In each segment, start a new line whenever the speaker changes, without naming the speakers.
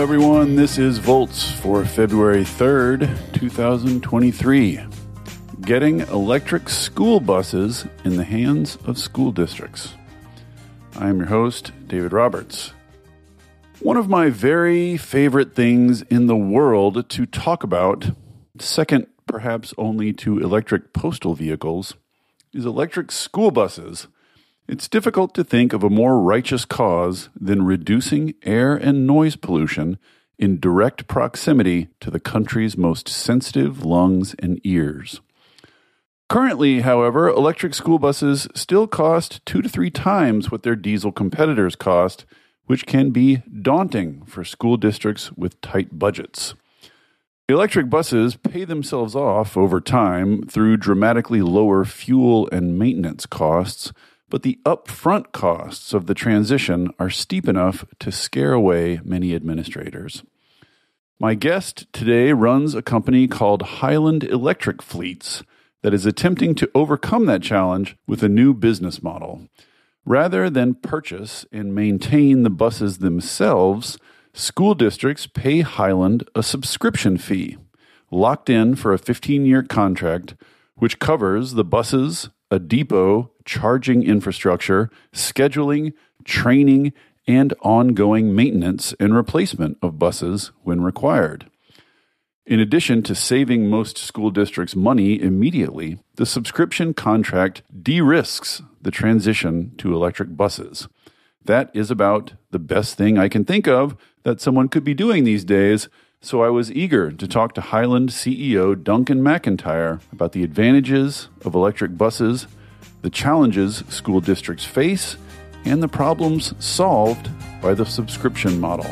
everyone. This is Volts for February 3rd, 2023. Getting electric school buses in the hands of school districts. I am your host, David Roberts. One of my very favorite things in the world to talk about, second perhaps only to electric postal vehicles, is electric school buses. It's difficult to think of a more righteous cause than reducing air and noise pollution in direct proximity to the country's most sensitive lungs and ears. Currently, however, electric school buses still cost two to three times what their diesel competitors cost, which can be daunting for school districts with tight budgets. Electric buses pay themselves off over time through dramatically lower fuel and maintenance costs but the upfront costs of the transition are steep enough to scare away many administrators. My guest today runs a company called Highland Electric Fleets that is attempting to overcome that challenge with a new business model. Rather than purchase and maintain the buses themselves, school districts pay Highland a subscription fee, locked in for a 15 year contract, which covers the buses, a depot, charging infrastructure, scheduling, training, and ongoing maintenance and replacement of buses when required. In addition to saving most school districts money immediately, the subscription contract de risks the transition to electric buses. That is about the best thing I can think of that someone could be doing these days, so I was eager to talk to Highland CEO Duncan McIntyre about the advantages of electric buses the challenges school districts face, and the problems solved by the subscription model.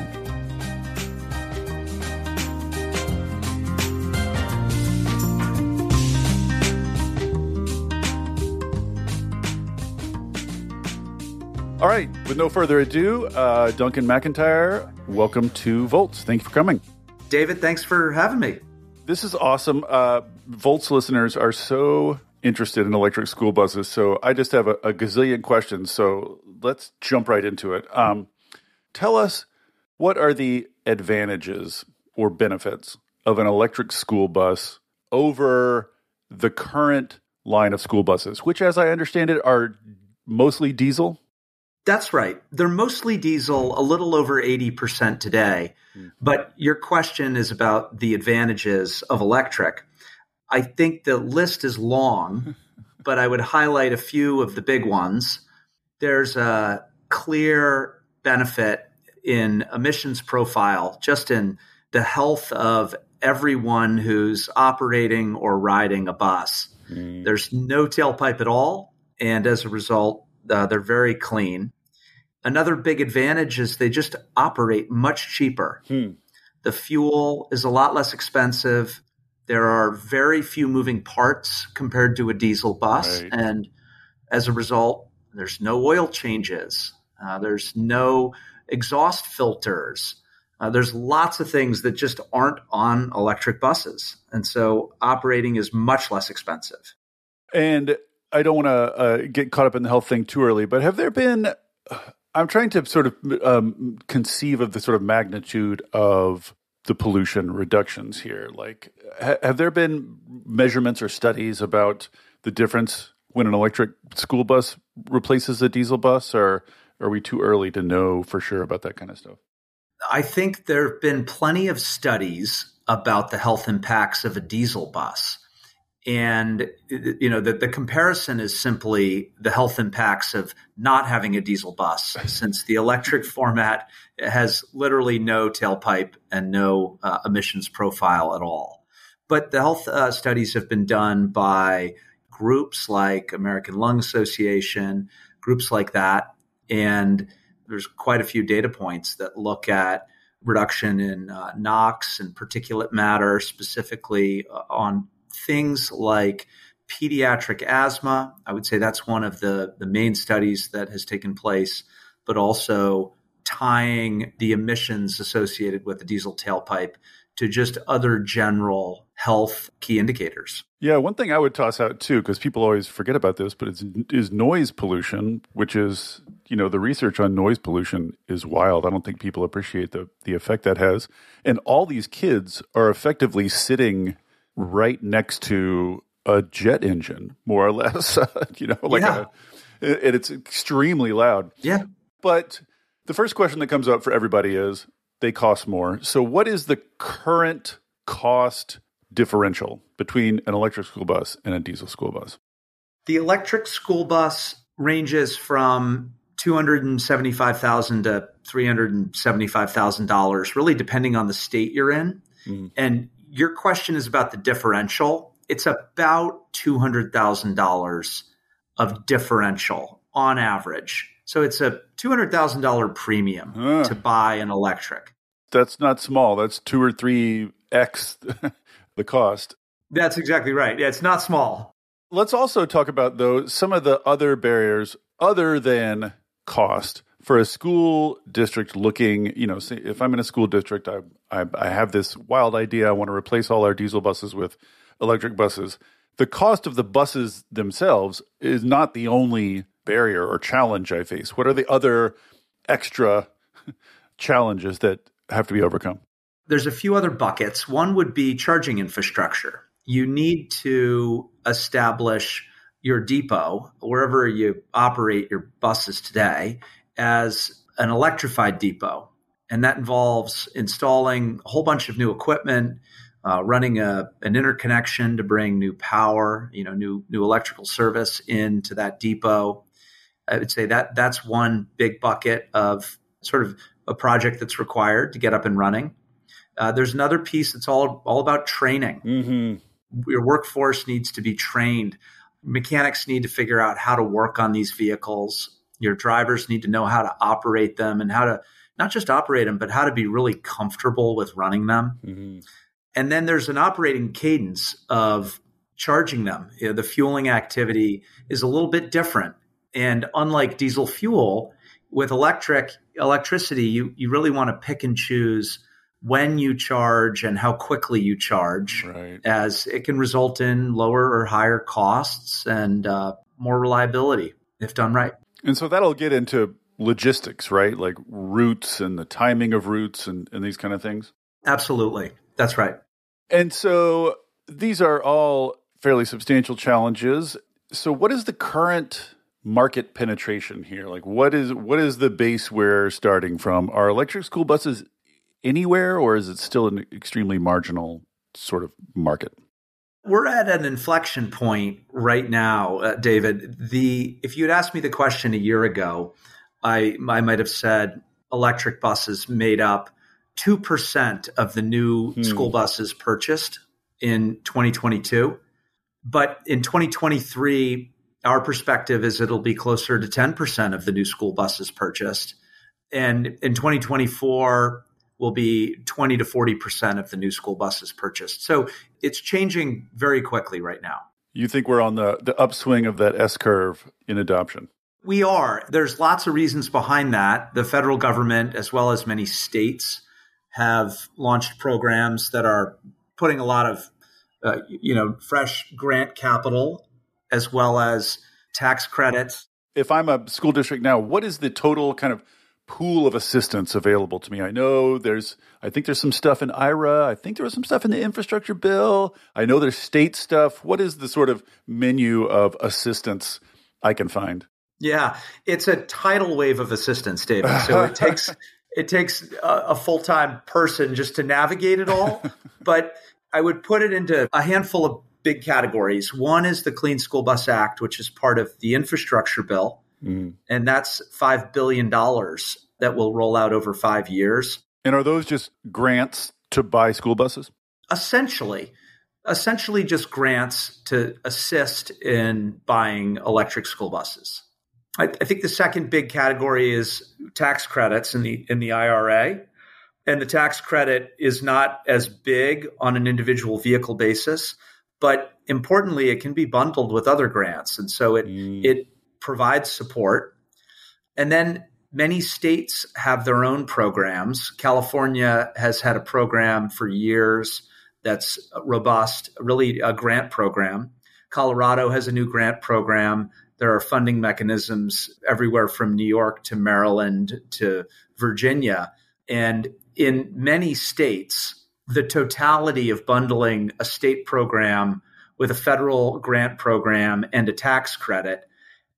All right, with no further ado, uh, Duncan McIntyre, welcome to Volts. Thank you for coming.
David, thanks for having me.
This is awesome. Uh, Volts listeners are so interested in electric school buses. So I just have a, a gazillion questions. So let's jump right into it. Um, tell us what are the advantages or benefits of an electric school bus over the current line of school buses, which, as I understand it, are mostly diesel?
That's right. They're mostly diesel, a little over 80% today. Mm. But your question is about the advantages of electric. I think the list is long, but I would highlight a few of the big ones. There's a clear benefit in emissions profile, just in the health of everyone who's operating or riding a bus. Mm. There's no tailpipe at all, and as a result, uh, they're very clean. Another big advantage is they just operate much cheaper. Hmm. The fuel is a lot less expensive. There are very few moving parts compared to a diesel bus. Right. And as a result, there's no oil changes, uh, there's no exhaust filters. Uh, there's lots of things that just aren't on electric buses. And so operating is much less expensive.
And I don't want to uh, get caught up in the health thing too early, but have there been, I'm trying to sort of um, conceive of the sort of magnitude of the pollution reductions here? Like, ha- have there been measurements or studies about the difference when an electric school bus replaces a diesel bus, or are we too early to know for sure about that kind of stuff?
I think there have been plenty of studies about the health impacts of a diesel bus and you know the, the comparison is simply the health impacts of not having a diesel bus since the electric format has literally no tailpipe and no uh, emissions profile at all. But the health uh, studies have been done by groups like american lung association groups like that and there's quite a few data points that look at reduction in uh, NOx and particulate matter, specifically uh, on things like pediatric asthma. I would say that's one of the, the main studies that has taken place, but also tying the emissions associated with the diesel tailpipe to just other general health key indicators.
Yeah, one thing I would toss out too, because people always forget about this, but it's is noise pollution, which is you know the research on noise pollution is wild. I don't think people appreciate the the effect that has, and all these kids are effectively sitting right next to a jet engine, more or less. you know, like
yeah.
a, and it's extremely loud.
Yeah,
but the first question that comes up for everybody is they cost more. So, what is the current cost differential between an electric school bus and a diesel school bus?
The electric school bus ranges from two hundred and seventy-five thousand to three hundred and seventy-five thousand dollars, really depending on the state you're in. Mm. And your question is about the differential. It's about two hundred thousand dollars of differential on average. So it's a two hundred thousand dollar premium uh, to buy an electric.
That's not small. That's two or three x the cost.
That's exactly right. Yeah, it's not small.
Let's also talk about though some of the other barriers other than cost for a school district looking. You know, if I'm in a school district, I, I I have this wild idea. I want to replace all our diesel buses with electric buses. The cost of the buses themselves is not the only barrier or challenge I face? What are the other extra challenges that have to be overcome?
There's a few other buckets. One would be charging infrastructure. You need to establish your depot, wherever you operate your buses today, as an electrified depot. And that involves installing a whole bunch of new equipment, uh, running a, an interconnection to bring new power, you know, new new electrical service into that depot, I would say that that's one big bucket of sort of a project that's required to get up and running. Uh, there's another piece that's all all about training. Mm-hmm. Your workforce needs to be trained. Mechanics need to figure out how to work on these vehicles. Your drivers need to know how to operate them and how to not just operate them, but how to be really comfortable with running them. Mm-hmm. And then there's an operating cadence of charging them. You know, the fueling activity is a little bit different. And unlike diesel fuel, with electric electricity, you, you really want to pick and choose when you charge and how quickly you charge, right. as it can result in lower or higher costs and uh, more reliability if done right.
And so that'll get into logistics, right? Like routes and the timing of routes and, and these kind of things.
Absolutely. That's right.
And so these are all fairly substantial challenges. So, what is the current market penetration here? Like what is what is the base we're starting from? Are electric school buses anywhere or is it still an extremely marginal sort of market?
We're at an inflection point right now, uh, David. The if you had asked me the question a year ago, I I might have said electric buses made up 2% of the new hmm. school buses purchased in 2022. But in 2023, our perspective is it'll be closer to 10% of the new school buses purchased. And in 2024, will be 20 to 40% of the new school buses purchased. So it's changing very quickly right now.
You think we're on the, the upswing of that S curve in adoption?
We are. There's lots of reasons behind that. The federal government, as well as many states, have launched programs that are putting a lot of uh, you know fresh grant capital as well as tax credits.
If I'm a school district now, what is the total kind of pool of assistance available to me? I know there's, I think there's some stuff in IRA. I think there was some stuff in the infrastructure bill. I know there's state stuff. What is the sort of menu of assistance I can find?
Yeah, it's a tidal wave of assistance, David. So it takes it takes a, a full time person just to navigate it all. but I would put it into a handful of big categories. One is the Clean School Bus Act, which is part of the infrastructure bill. Mm. And that's $5 billion that will roll out over five years.
And are those just grants to buy school buses?
Essentially. Essentially, just grants to assist in buying electric school buses. I, I think the second big category is tax credits in the in the IRA and the tax credit is not as big on an individual vehicle basis but importantly, it can be bundled with other grants. And so it, mm. it provides support. And then Many states have their own programs. California has had a program for years that's robust, really a grant program. Colorado has a new grant program. There are funding mechanisms everywhere from New York to Maryland to Virginia. And in many states, the totality of bundling a state program with a federal grant program and a tax credit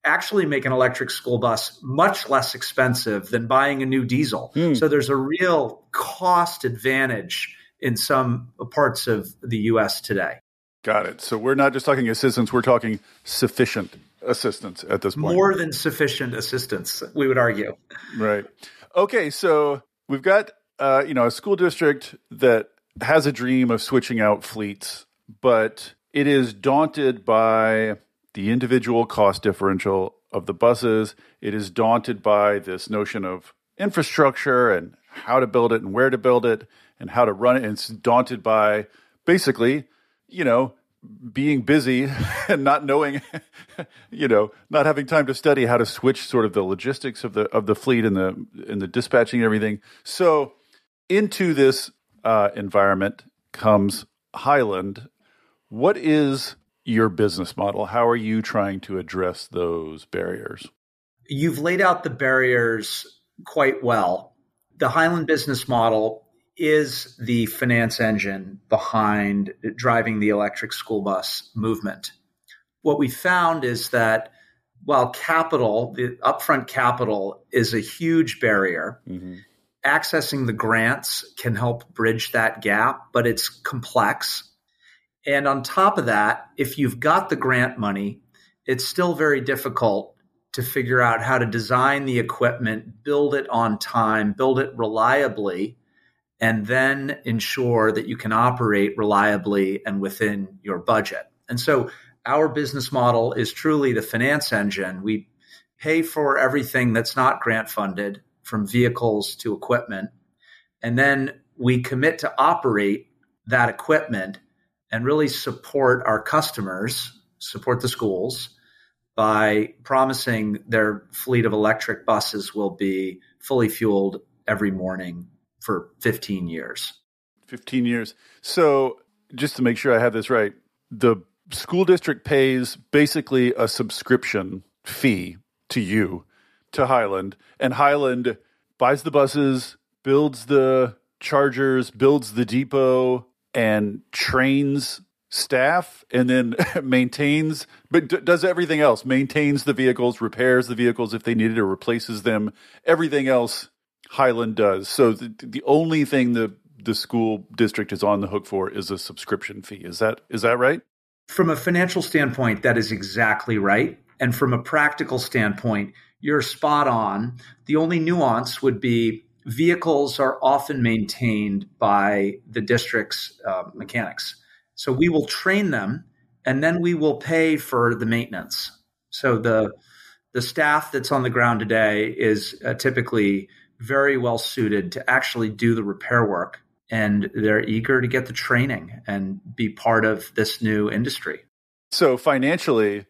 actually make an electric school bus much less expensive than buying a new diesel. Mm. So there's a real cost advantage in some parts of the US today.
Got it. So we're not just talking assistance, we're talking sufficient assistance at this point.
More than sufficient assistance, we would argue.
Right. Okay, so we've got uh, you know a school district that has a dream of switching out fleets, but it is daunted by the individual cost differential of the buses. It is daunted by this notion of infrastructure and how to build it and where to build it and how to run it. And it's daunted by basically, you know, being busy and not knowing, you know, not having time to study how to switch sort of the logistics of the of the fleet and the and the dispatching and everything. So into this uh, environment comes Highland. What is your business model? How are you trying to address those barriers?
You've laid out the barriers quite well. The Highland business model is the finance engine behind driving the electric school bus movement. What we found is that while capital, the upfront capital, is a huge barrier, mm-hmm accessing the grants can help bridge that gap, but it's complex. And on top of that, if you've got the grant money, it's still very difficult to figure out how to design the equipment, build it on time, build it reliably, and then ensure that you can operate reliably and within your budget. And so our business model is truly the finance engine. We pay for everything that's not grant funded from vehicles to equipment. And then we commit to operate that equipment and really support our customers, support the schools by promising their fleet of electric buses will be fully fueled every morning for 15 years.
15 years. So, just to make sure I have this right, the school district pays basically a subscription fee to you to Highland, and Highland buys the buses, builds the chargers, builds the depot, and trains staff and then maintains but d- does everything else maintains the vehicles repairs the vehicles if they need it or replaces them. Everything else Highland does. So the, the only thing the the school district is on the hook for is a subscription fee. Is that is that right?
From a financial standpoint that is exactly right. And from a practical standpoint you're spot on. The only nuance would be vehicles are often maintained by the district's uh, mechanics. So we will train them and then we will pay for the maintenance. So the the staff that's on the ground today is uh, typically very well suited to actually do the repair work and they're eager to get the training and be part of this new industry.
So financially,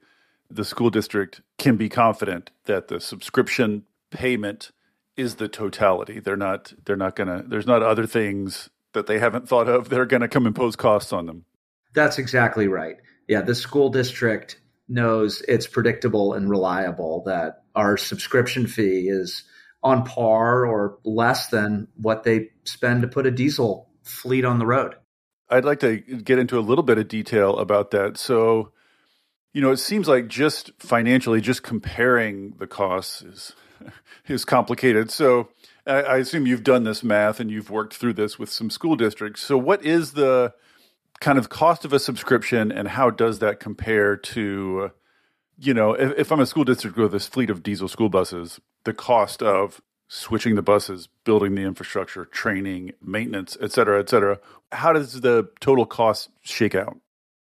the school district can be confident that the subscription payment is the totality. They're not they're not gonna there's not other things that they haven't thought of that are gonna come impose costs on them.
That's exactly right. Yeah, the school district knows it's predictable and reliable that our subscription fee is on par or less than what they spend to put a diesel fleet on the road.
I'd like to get into a little bit of detail about that. So you know, it seems like just financially, just comparing the costs is is complicated. So I, I assume you've done this math and you've worked through this with some school districts. So what is the kind of cost of a subscription, and how does that compare to, you know, if, if I'm a school district with this fleet of diesel school buses, the cost of switching the buses, building the infrastructure, training, maintenance, et cetera, et cetera. How does the total cost shake out?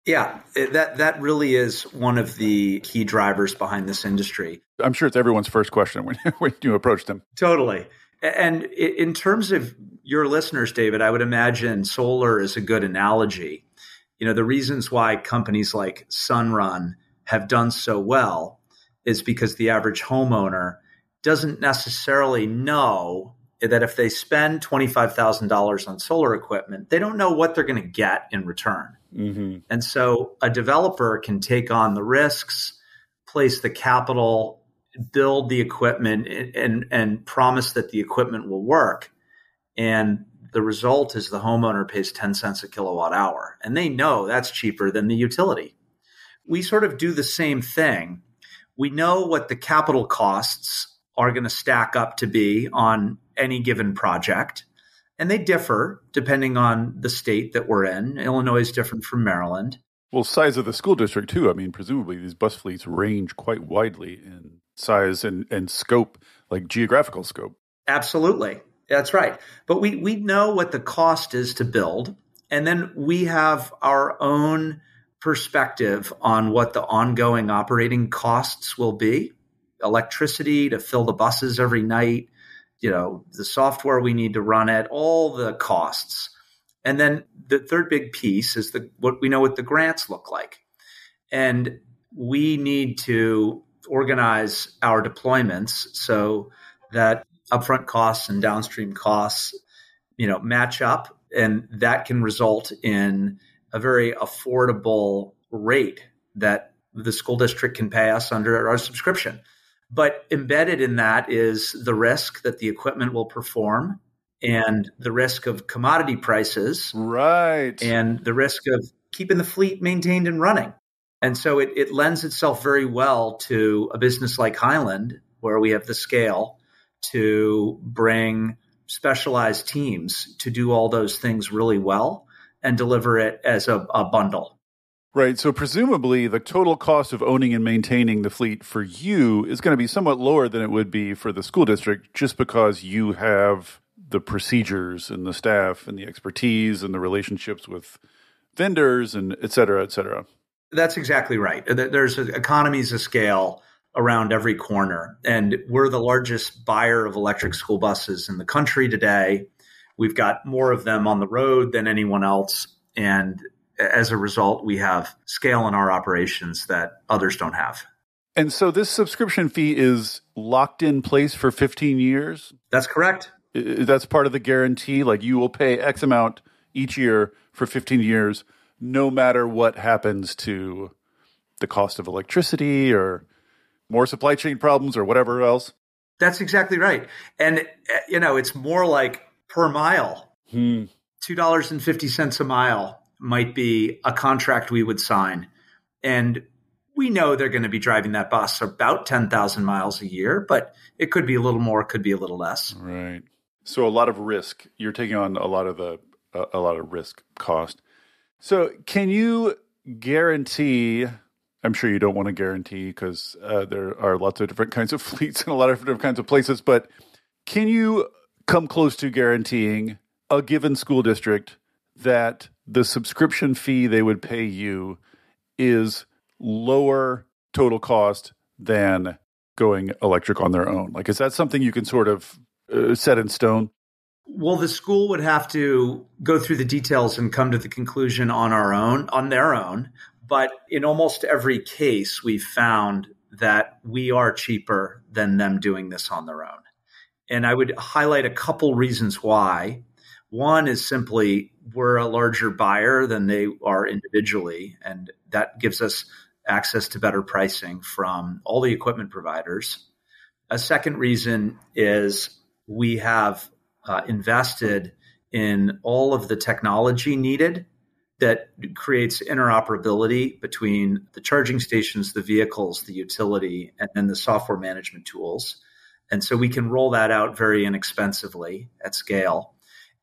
Yeah, eh, that that really is one of the key drivers behind this industry.
I'm sure it's everyone's first question when, when you approach them.
Totally. And in terms of your listeners, David, I would imagine solar is a good analogy. You know, the reasons why companies like Sunrun have done so well is because the average homeowner doesn't necessarily know that if they spend $25,000 on solar equipment, they don't know what they're going to get in return. Mm-hmm. And so a developer can take on the risks, place the capital, build the equipment, and, and promise that the equipment will work. And the result is the homeowner pays 10 cents a kilowatt hour. And they know that's cheaper than the utility. We sort of do the same thing. We know what the capital costs are going to stack up to be on any given project. And they differ depending on the state that we're in. Illinois is different from Maryland.
Well, size of the school district, too. I mean, presumably these bus fleets range quite widely in size and, and scope, like geographical scope.
Absolutely. That's right. But we, we know what the cost is to build. And then we have our own perspective on what the ongoing operating costs will be electricity to fill the buses every night, you know, the software we need to run it, all the costs. And then the third big piece is the what we know what the grants look like. And we need to organize our deployments so that upfront costs and downstream costs, you know, match up and that can result in a very affordable rate that the school district can pay us under our subscription. But embedded in that is the risk that the equipment will perform and the risk of commodity prices.
Right.
And the risk of keeping the fleet maintained and running. And so it, it lends itself very well to a business like Highland, where we have the scale to bring specialized teams to do all those things really well and deliver it as a, a bundle.
Right. So presumably the total cost of owning and maintaining the fleet for you is going to be somewhat lower than it would be for the school district just because you have the procedures and the staff and the expertise and the relationships with vendors and et cetera, et cetera.
That's exactly right. There's economies of scale around every corner. And we're the largest buyer of electric school buses in the country today. We've got more of them on the road than anyone else. And as a result, we have scale in our operations that others don't have.
And so this subscription fee is locked in place for 15 years?
That's correct.
That's part of the guarantee. Like you will pay X amount each year for 15 years, no matter what happens to the cost of electricity or more supply chain problems or whatever else.
That's exactly right. And, you know, it's more like per mile. Hmm. $2.50 a mile might be a contract we would sign. And we know they're going to be driving that bus about 10,000 miles a year, but it could be a little more, could be a little less.
Right. So a lot of risk. You're taking on a lot of the a lot of risk cost. So can you guarantee I'm sure you don't want to guarantee because uh, there are lots of different kinds of fleets and a lot of different kinds of places, but can you come close to guaranteeing a given school district that the subscription fee they would pay you is lower total cost than going electric on their own? Like, is that something you can sort of uh, set in stone?
Well, the school would have to go through the details and come to the conclusion on our own, on their own. But in almost every case, we've found that we are cheaper than them doing this on their own. And I would highlight a couple reasons why. One is simply we're a larger buyer than they are individually, and that gives us access to better pricing from all the equipment providers. A second reason is we have uh, invested in all of the technology needed that creates interoperability between the charging stations, the vehicles, the utility, and then the software management tools. And so we can roll that out very inexpensively at scale.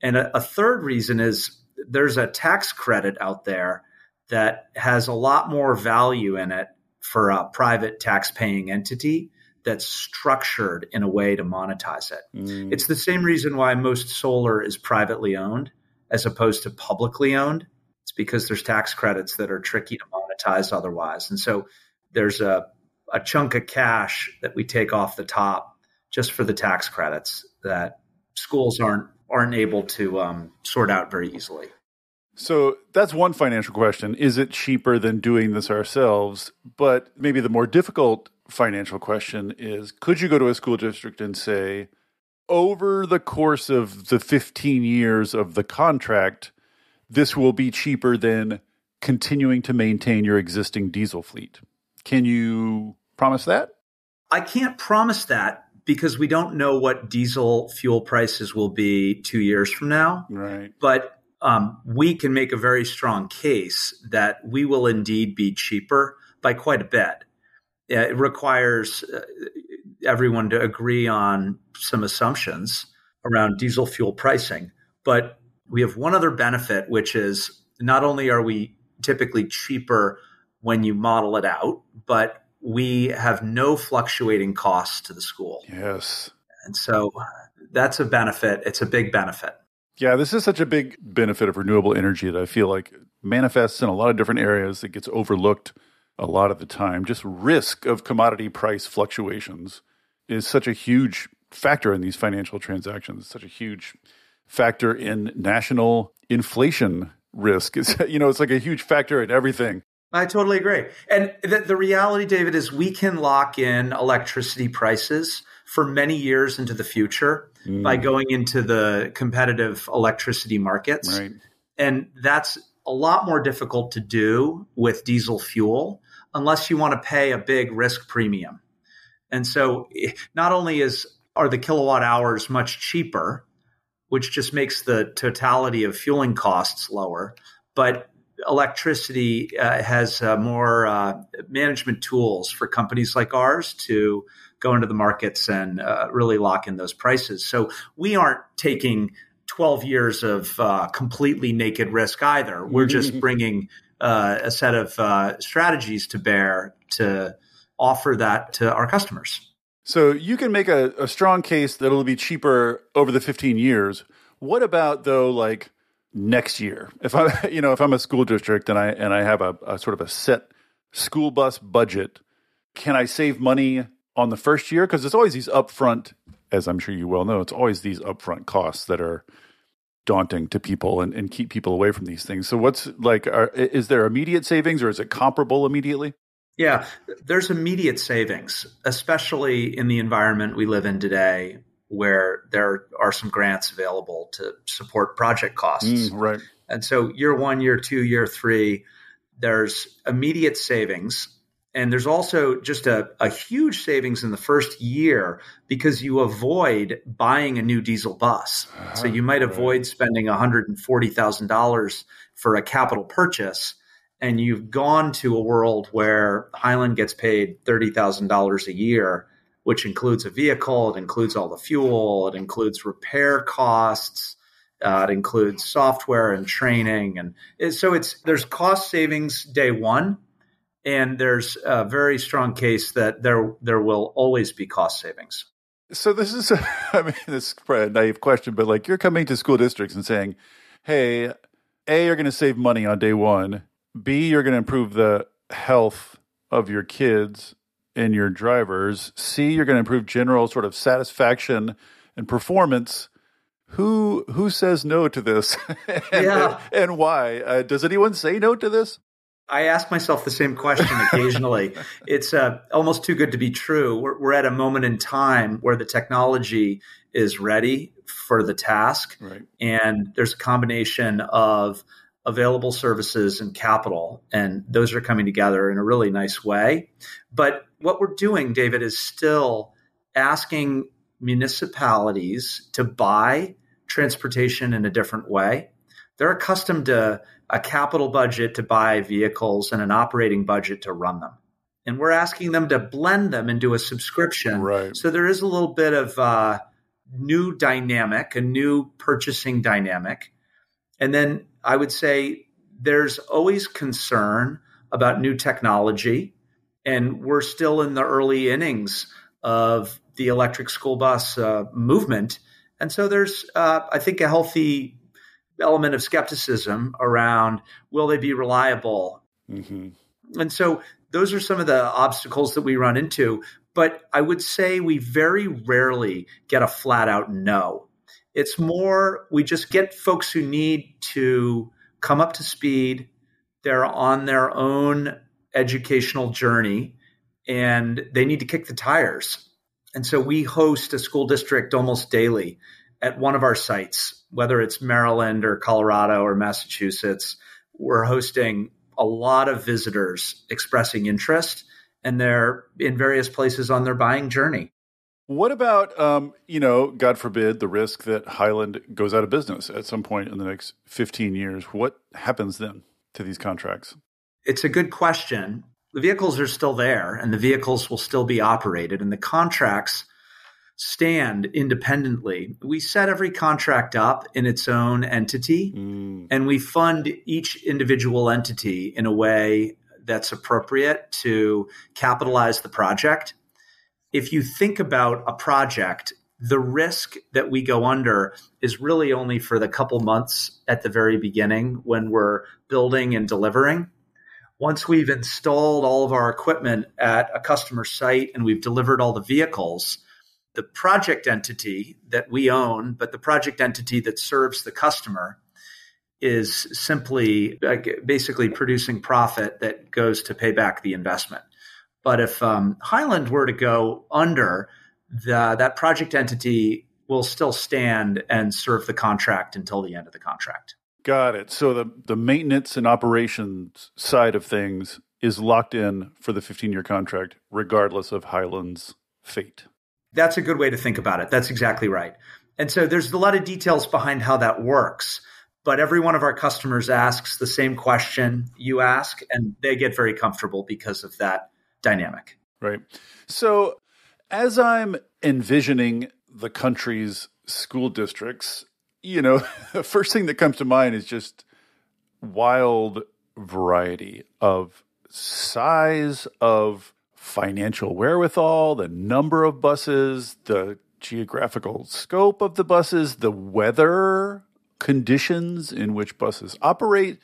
And a, a third reason is there's a tax credit out there that has a lot more value in it for a private tax paying entity that's structured in a way to monetize it. Mm. It's the same reason why most solar is privately owned as opposed to publicly owned it's because there's tax credits that are tricky to monetize otherwise. And so there's a, a chunk of cash that we take off the top just for the tax credits that schools aren't aren't able to um, sort out very easily.
So that's one financial question. Is it cheaper than doing this ourselves? But maybe the more difficult financial question is could you go to a school district and say, over the course of the 15 years of the contract, this will be cheaper than continuing to maintain your existing diesel fleet? Can you promise that?
I can't promise that because we don't know what diesel fuel prices will be two years from now.
Right.
But um, we can make a very strong case that we will indeed be cheaper by quite a bit. It requires uh, everyone to agree on some assumptions around diesel fuel pricing. But we have one other benefit, which is not only are we typically cheaper when you model it out, but we have no fluctuating costs to the school.
Yes.
And so uh, that's a benefit. It's a big benefit.
Yeah, this is such a big benefit of renewable energy that I feel like manifests in a lot of different areas. It gets overlooked a lot of the time. Just risk of commodity price fluctuations is such a huge factor in these financial transactions, it's such a huge factor in national inflation risk. It's, you know, it's like a huge factor in everything.
I totally agree. And the, the reality, David, is we can lock in electricity prices for many years into the future mm. by going into the competitive electricity markets.
Right.
And that's a lot more difficult to do with diesel fuel unless you want to pay a big risk premium. And so not only is are the kilowatt hours much cheaper, which just makes the totality of fueling costs lower, but electricity uh, has uh, more uh, management tools for companies like ours to go into the markets and uh, really lock in those prices. So we aren't taking 12 years of uh, completely naked risk either. We're just bringing uh, a set of strategies to bear to offer that to our customers.
So you can make a, a strong case that it'll be cheaper over the 15 years. What about though, like next year. If I, you know, if I'm a school district and I and I have a, a, sort of a set school bus budget, can I save money on the first year? Because it's always these upfront, as I'm sure you well know, it's always these upfront costs that are daunting to people and, and keep people away from these things. So what's like, are, is there immediate savings or is it comparable immediately?
Yeah, there's immediate savings, especially in the environment we live in today where there are some grants available to support project costs.
Mm, right.
And so year one, year two, year three, there's immediate savings. And there's also just a, a huge savings in the first year because you avoid buying a new diesel bus. Uh-huh. So you might avoid right. spending $140,000 for a capital purchase. And you've gone to a world where Highland gets paid $30,000 a year which includes a vehicle, it includes all the fuel, it includes repair costs, uh, it includes software and training, and it, so it's there's cost savings day one, and there's a very strong case that there there will always be cost savings.
So this is, a, I mean, this is probably a naive question, but like you're coming to school districts and saying, "Hey, a, you're going to save money on day one. B, you're going to improve the health of your kids in your drivers. C, you're going to improve general sort of satisfaction and performance. Who who says no to this? and,
yeah.
and, why? Uh, does anyone say no to this?
I ask myself the same question occasionally. it's uh, almost too good to be true. We're, we're, at a moment in time where the technology is ready for the task,
right.
and there's a combination of available services and capital, and those are coming together in a really nice way. But what we're doing, David, is still asking municipalities to buy transportation in a different way. They're accustomed to a capital budget to buy vehicles and an operating budget to run them. And we're asking them to blend them into a subscription.
Right.
So there is a little bit of uh, new dynamic, a new purchasing dynamic. And then I would say there's always concern about new technology and we're still in the early innings of the electric school bus uh, movement. And so there's, uh, I think, a healthy element of skepticism around will they be reliable?
Mm-hmm.
And so those are some of the obstacles that we run into. But I would say we very rarely get a flat out no. It's more, we just get folks who need to come up to speed. They're on their own educational journey and they need to kick the tires. And so we host a school district almost daily at one of our sites, whether it's Maryland or Colorado or Massachusetts. We're hosting a lot of visitors expressing interest, and they're in various places on their buying journey.
What about, um, you know, God forbid, the risk that Highland goes out of business at some point in the next 15 years? What happens then to these contracts?
It's a good question. The vehicles are still there and the vehicles will still be operated, and the contracts stand independently. We set every contract up in its own entity mm. and we fund each individual entity in a way that's appropriate to capitalize the project if you think about a project, the risk that we go under is really only for the couple months at the very beginning when we're building and delivering. Once we've installed all of our equipment at a customer site and we've delivered all the vehicles, the project entity that we own, but the project entity that serves the customer is simply basically producing profit that goes to pay back the investment. But if um, Highland were to go under, the, that project entity will still stand and serve the contract until the end of the contract.
Got it. So the, the maintenance and operations side of things is locked in for the 15 year contract, regardless of Highland's fate.
That's a good way to think about it. That's exactly right. And so there's a lot of details behind how that works. But every one of our customers asks the same question you ask, and they get very comfortable because of that dynamic.
Right. So, as I'm envisioning the country's school districts, you know, the first thing that comes to mind is just wild variety of size, of financial wherewithal, the number of buses, the geographical scope of the buses, the weather conditions in which buses operate.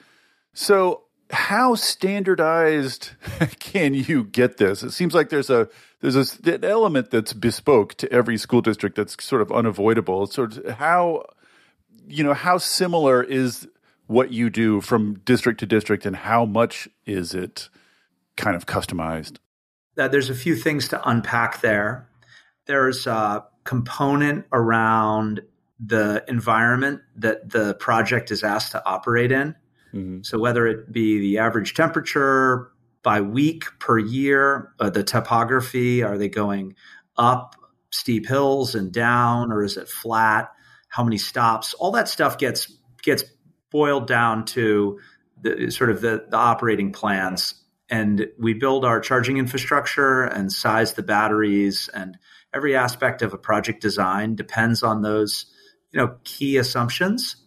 So how standardized can you get this? It seems like there's a there's a, an element that's bespoke to every school district that's sort of unavoidable. It's sort of how you know how similar is what you do from district to district, and how much is it kind of customized?
Uh, there's a few things to unpack there. There's a component around the environment that the project is asked to operate in. Mm-hmm. So whether it be the average temperature by week per year, uh, the topography, are they going up steep hills and down, or is it flat? How many stops? All that stuff gets gets boiled down to the sort of the, the operating plans. And we build our charging infrastructure and size the batteries and every aspect of a project design depends on those, you know, key assumptions.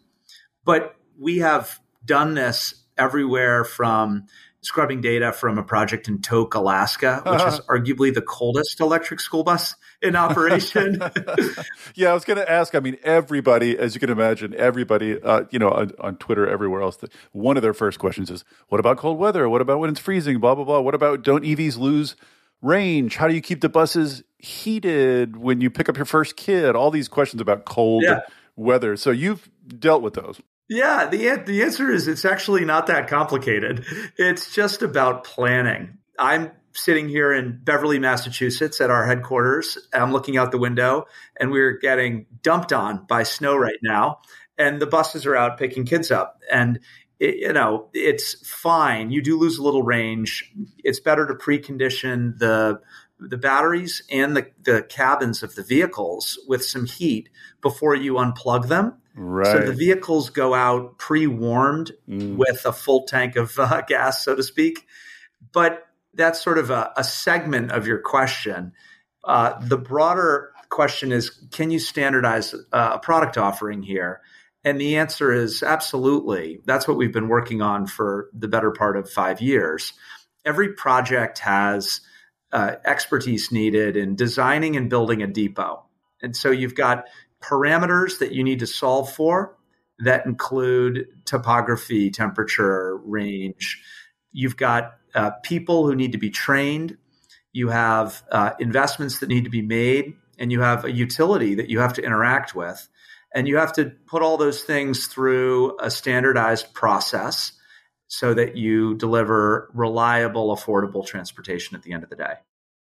But we have done this everywhere from scrubbing data from a project in Tok, Alaska, which uh-huh. is arguably the coldest electric school bus in operation.
yeah, I was going to ask. I mean, everybody, as you can imagine, everybody, uh, you know, on, on, Twitter, everywhere else, the, one of their first questions is, "What about cold weather? What about when it's freezing? Blah blah blah. What about don't EVs lose range? How do you keep the buses heated when you pick up your first kid? All these questions about cold." Yeah. Weather. So you've dealt with those.
Yeah, the the answer is it's actually not that complicated. It's just about planning. I'm sitting here in Beverly, Massachusetts at our headquarters. I'm looking out the window and we're getting dumped on by snow right now and the buses are out picking kids up and it, you know, it's fine. You do lose a little range. It's better to precondition the the batteries and the, the cabins of the vehicles with some heat before you unplug them
Right.
So the vehicles go out pre-warmed mm. with a full tank of uh, gas, so to speak. But that's sort of a, a segment of your question. Uh, the broader question is, can you standardize uh, a product offering here? And the answer is absolutely. That's what we've been working on for the better part of five years. Every project has uh, expertise needed in designing and building a depot. And so you've got parameters that you need to solve for that include topography, temperature, range. You've got uh, people who need to be trained. You have uh, investments that need to be made, and you have a utility that you have to interact with. And you have to put all those things through a standardized process so that you deliver reliable, affordable transportation at the end of the day.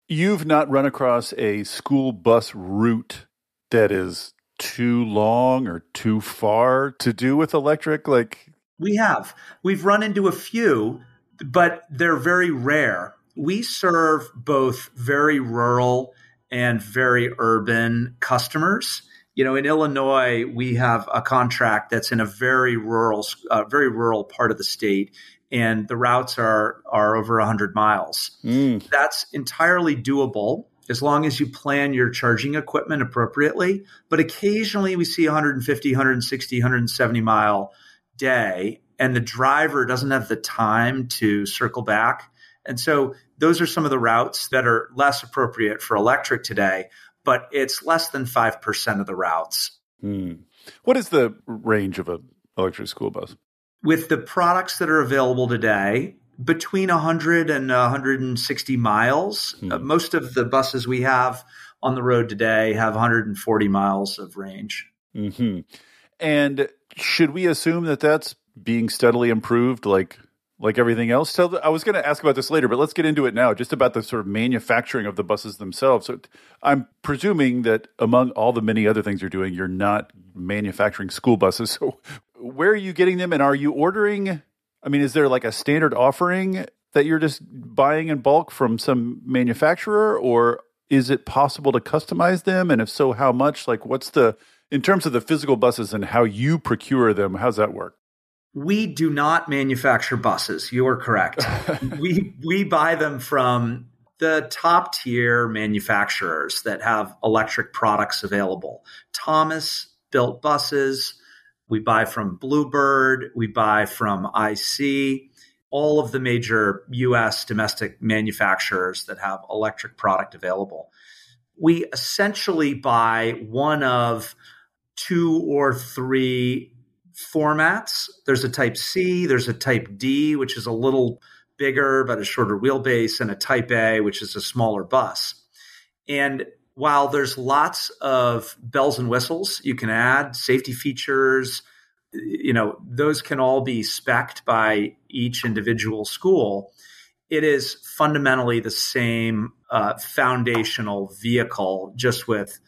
you've not run across a school bus route that is too long or too far to do with electric? Like,
we have. We've run into a few, but they're very rare. We serve both very rural and very urban customers. You know, in Illinois, we have a contract that's in a very rural, uh, very rural part of the state, and the routes are are over 100 miles. Mm. That's entirely doable as long as you plan your charging equipment appropriately. But occasionally, we see 150, 160, 170 mile day, and the driver doesn't have the time to circle back. And so those are some of the routes that are less appropriate for electric today, but it's less than 5% of the routes.
Hmm. What is the range of an electric school bus?
With the products that are available today, between 100 and 160 miles. Hmm. Uh, most of the buses we have on the road today have 140 miles of range.
Mm-hmm. And should we assume that that's being steadily improved? Like like everything else. So I was going to ask about this later, but let's get into it now. Just about the sort of manufacturing of the buses themselves. So I'm presuming that among all the many other things you're doing, you're not manufacturing school buses. So where are you getting them, and are you ordering? I mean, is there like a standard offering that you're just buying in bulk from some manufacturer, or is it possible to customize them? And if so, how much? Like, what's the in terms of the physical buses and how you procure them? How's that work?
We do not manufacture buses. You are correct. we we buy them from the top tier manufacturers that have electric products available. Thomas built buses. We buy from Bluebird. We buy from IC. All of the major US domestic manufacturers that have electric product available. We essentially buy one of two or three formats. There's a type C, there's a type D, which is a little bigger but a shorter wheelbase, and a type A, which is a smaller bus. And while there's lots of bells and whistles you can add, safety features, you know, those can all be specced by each individual school. It is fundamentally the same uh, foundational vehicle, just with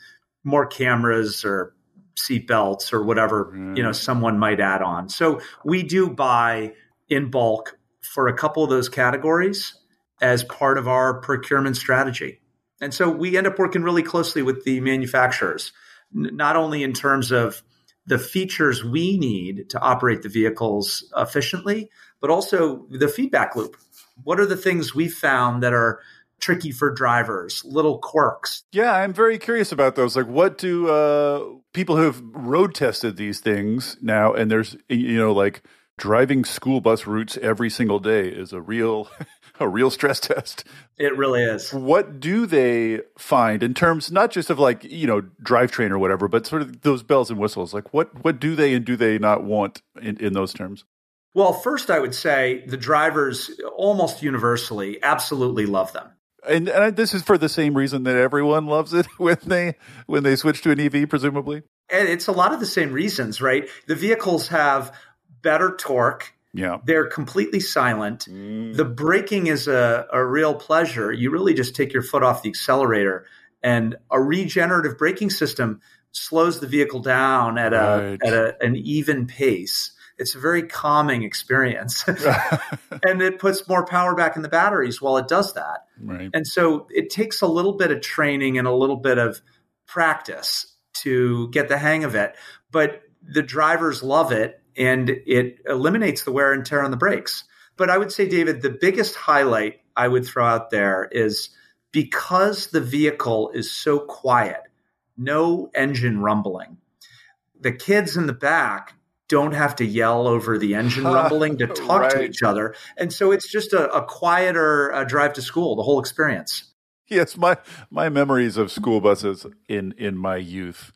more cameras or seatbelts or whatever mm. you know someone might add on. So we do buy in bulk for a couple of those categories as part of our procurement strategy. And so we end up working really closely with the manufacturers, not only in terms of the features we need to operate the vehicles efficiently, but also the feedback loop. What are the things we found that are tricky for drivers, little quirks.
Yeah, I'm very curious about those. Like, what do uh, people who have road tested these things now? And there's, you know, like driving school bus routes every single day is a real. a real stress test.
It really is.
What do they find in terms not just of like, you know, drivetrain or whatever, but sort of those bells and whistles? Like what what do they and do they not want in, in those terms?
Well, first I would say the drivers almost universally absolutely love them
and, and this is for the same reason that everyone loves it when they when they switch to an EV, presumably.
And it's a lot of the same reasons, right? The vehicles have better torque.
Yeah.
They're completely silent. Mm. The braking is a, a real pleasure. You really just take your foot off the accelerator and a regenerative braking system slows the vehicle down at a at a, an even pace it's a very calming experience. and it puts more power back in the batteries while it does that.
Right.
And so it takes a little bit of training and a little bit of practice to get the hang of it. But the drivers love it and it eliminates the wear and tear on the brakes. But I would say, David, the biggest highlight I would throw out there is because the vehicle is so quiet, no engine rumbling, the kids in the back don't have to yell over the engine rumbling to talk right. to each other. And so it's just a, a quieter uh, drive to school, the whole experience.
Yes, my my memories of school buses in in my youth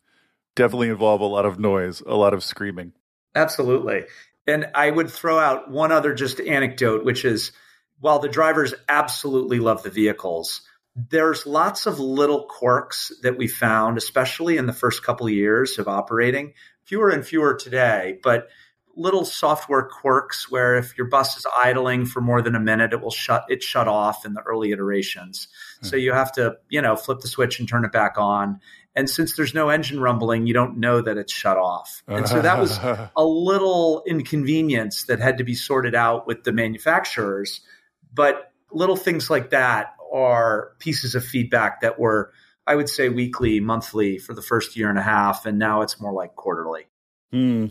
definitely involve a lot of noise, a lot of screaming.
Absolutely. And I would throw out one other just anecdote, which is while the drivers absolutely love the vehicles, there's lots of little quirks that we found, especially in the first couple of years of operating, fewer and fewer today, but little software quirks where if your bus is idling for more than a minute, it will shut it shut off in the early iterations. Hmm. So you have to, you know, flip the switch and turn it back on. And since there's no engine rumbling, you don't know that it's shut off. And so that was a little inconvenience that had to be sorted out with the manufacturers. But little things like that are pieces of feedback that were, I would say, weekly, monthly for the first year and a half. And now it's more like quarterly.
Mm.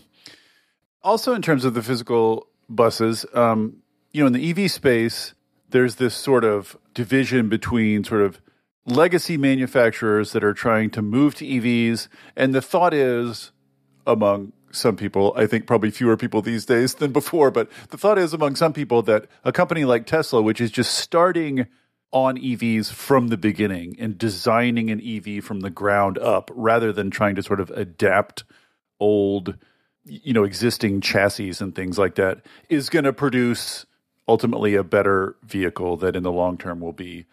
Also, in terms of the physical buses, um, you know, in the EV space, there's this sort of division between sort of legacy manufacturers that are trying to move to EVs. And the thought is among some people, I think probably fewer people these days than before, but the thought is among some people that a company like Tesla, which is just starting on EVs from the beginning and designing an EV from the ground up rather than trying to sort of adapt old, you know, existing chassis and things like that, is going to produce ultimately a better vehicle that in the long term will be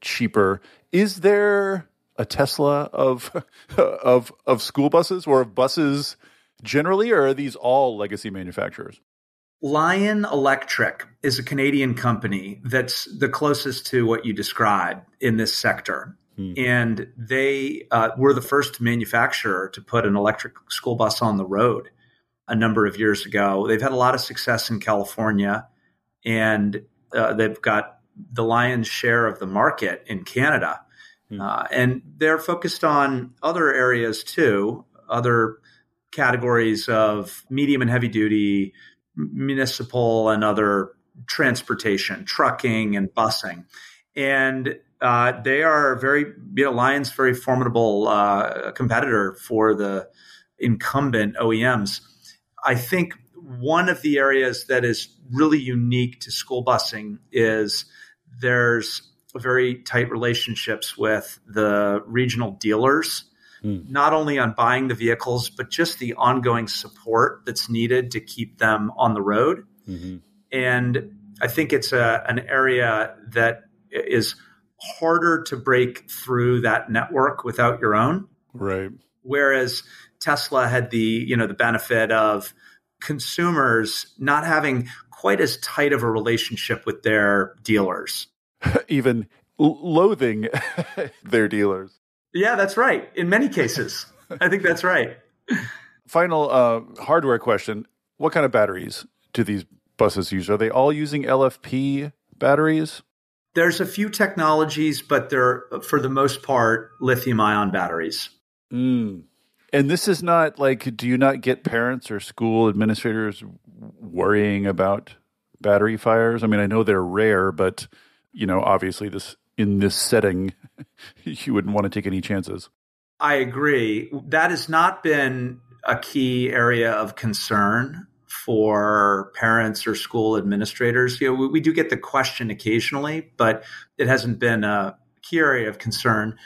cheaper. Is there a Tesla of of of school buses or of buses generally, or are these all legacy manufacturers?
Lion Electric is a Canadian company that's the closest to what you described in this sector. Hmm. And they uh, were the first manufacturer to put an electric school bus on the road a number of years ago. They've had a lot of success in California, and uh, they've got the lion's share of the market in Canada. Hmm. Uh, and they're focused on other areas too, other categories of medium and heavy duty, municipal and other transportation, trucking and busing. And uh, they are very, you know, Lion's very formidable uh, competitor for the incumbent OEMs. I think one of the areas that is really unique to school busing is there's very tight relationships with the regional dealers, mm. not only on buying the vehicles, but just the ongoing support that's needed to keep them on the road. Mm-hmm. And I think it's a, an area that is harder to break through that network without your own.
Right.
Whereas Tesla had the, you know, the benefit of consumers not having quite as tight of a relationship with their dealers.
Even loathing their dealers.
Yeah, that's right. In many cases. I think that's right.
Final uh, hardware question. What kind of batteries do these buses use? Are they all using LFP batteries?
There's a few technologies, but they're, for the most part, lithium ion batteries.
Mm. And this is not like, do you not get parents or school administrators worrying about battery fires? I mean, I know they're rare, but, you know, obviously, this in this setting, you wouldn't want to take any chances.
I agree. That has not been a key area of concern for parents or school administrators. You know, we, we, do get the question occasionally, but it hasn't been a key area of concern.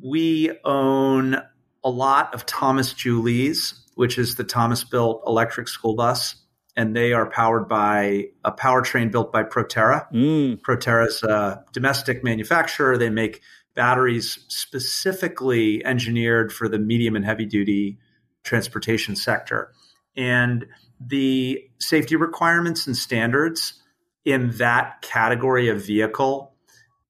We own a lot of Thomas Jouleys, which is the Thomas built electric school bus. And they are powered by a powertrain built by Proterra. Mm. Proterra is a domestic manufacturer. They make batteries specifically engineered for the medium and heavy duty transportation sector. And the safety requirements and standards in that category of vehicle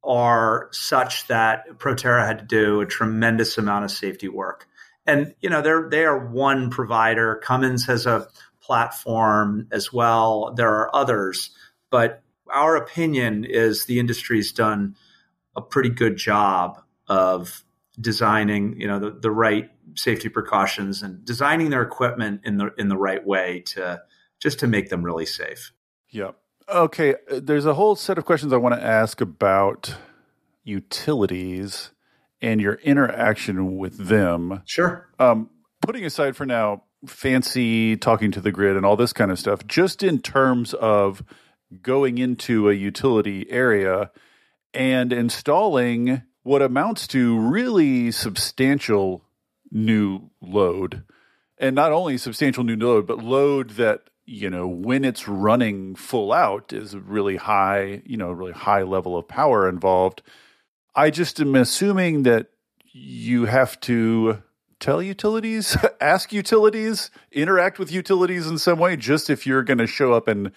are such that Proterra had to do a tremendous amount of safety work. And you know, they're they are one provider. Cummins has a platform as well. There are others, but our opinion is the industry's done a pretty good job of designing, you know, the, the right safety precautions and designing their equipment in the in the right way to just to make them really safe.
Yeah. Okay. There's a whole set of questions I want to ask about utilities and your interaction with them.
Sure.
Um, putting aside for now fancy talking to the grid and all this kind of stuff, just in terms of going into a utility area and installing what amounts to really substantial new load. And not only substantial new load, but load that, you know, when it's running full out is really high, you know, really high level of power involved. I just am assuming that you have to tell utilities, ask utilities, interact with utilities in some way, just if you're going to show up and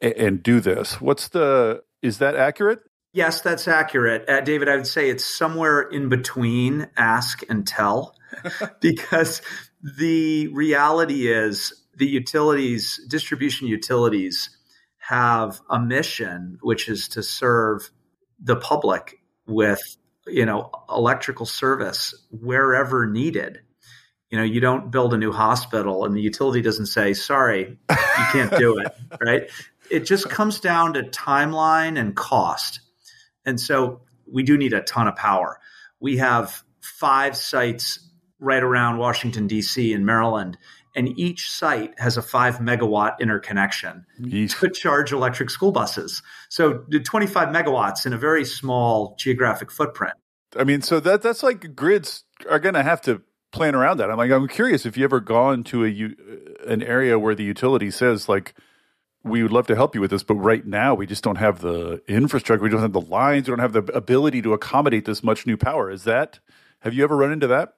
and do this. What's the is that accurate?
Yes, that's accurate. Uh, David, I would say it's somewhere in between ask and tell because the reality is the utilities, distribution utilities, have a mission, which is to serve the public with you know electrical service wherever needed you know you don't build a new hospital and the utility doesn't say sorry you can't do it right it just comes down to timeline and cost and so we do need a ton of power we have five sites right around washington d.c. and maryland and each site has a five megawatt interconnection Yeesh. to charge electric school buses. So 25 megawatts in a very small geographic footprint.
I mean, so that that's like grids are going to have to plan around that. I'm like, I'm curious if you ever gone to a an area where the utility says like, we would love to help you with this, but right now we just don't have the infrastructure, we don't have the lines, we don't have the ability to accommodate this much new power. Is that? Have you ever run into that?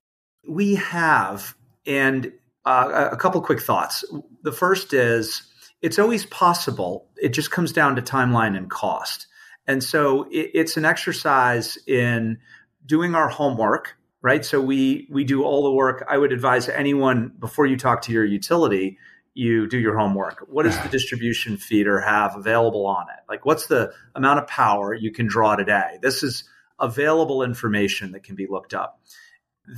We have, and uh, a couple quick thoughts. The first is it's always possible. It just comes down to timeline and cost. And so it, it's an exercise in doing our homework, right? So we we do all the work. I would advise anyone before you talk to your utility, you do your homework. What does the distribution feeder have available on it? Like what's the amount of power you can draw today? This is available information that can be looked up.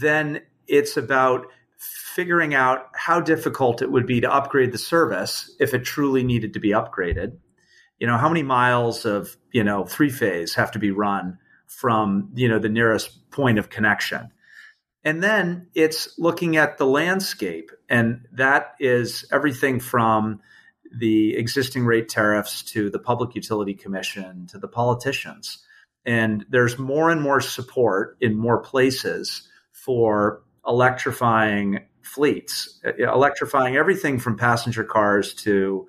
Then it's about figuring out how difficult it would be to upgrade the service if it truly needed to be upgraded. You know, how many miles of, you know, three phase have to be run from, you know, the nearest point of connection. And then it's looking at the landscape. And that is everything from the existing rate tariffs to the Public Utility Commission to the politicians. And there's more and more support in more places for electrifying fleets, uh, electrifying everything from passenger cars to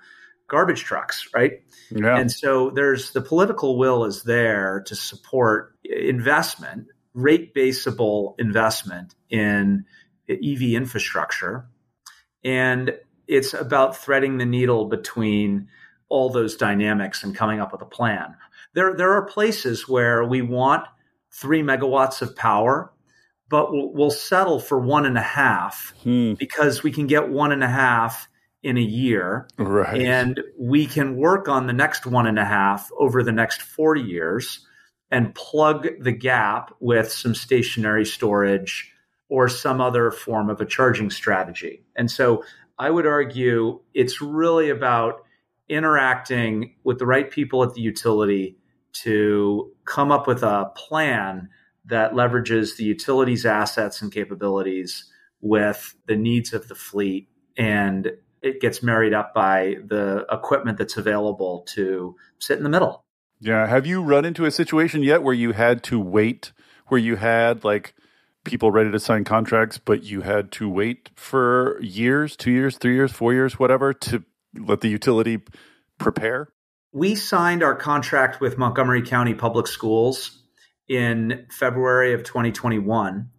garbage trucks, right? Yeah. And so there's the political will is there to support investment, rate baseable investment in EV infrastructure. And it's about threading the needle between all those dynamics and coming up with a plan. There, there are places where we want three megawatts of power but we'll, we'll settle for one and a half hmm. because we can get one and a half in a year.
Right.
And we can work on the next one and a half over the next 40 years and plug the gap with some stationary storage or some other form of a charging strategy. And so I would argue it's really about interacting with the right people at the utility to come up with a plan that leverages the utilities assets and capabilities with the needs of the fleet and it gets married up by the equipment that's available to sit in the middle.
Yeah. Have you run into a situation yet where you had to wait, where you had like people ready to sign contracts, but you had to wait for years, two years, three years, four years, whatever, to let the utility prepare?
We signed our contract with Montgomery County Public Schools in February of 2021.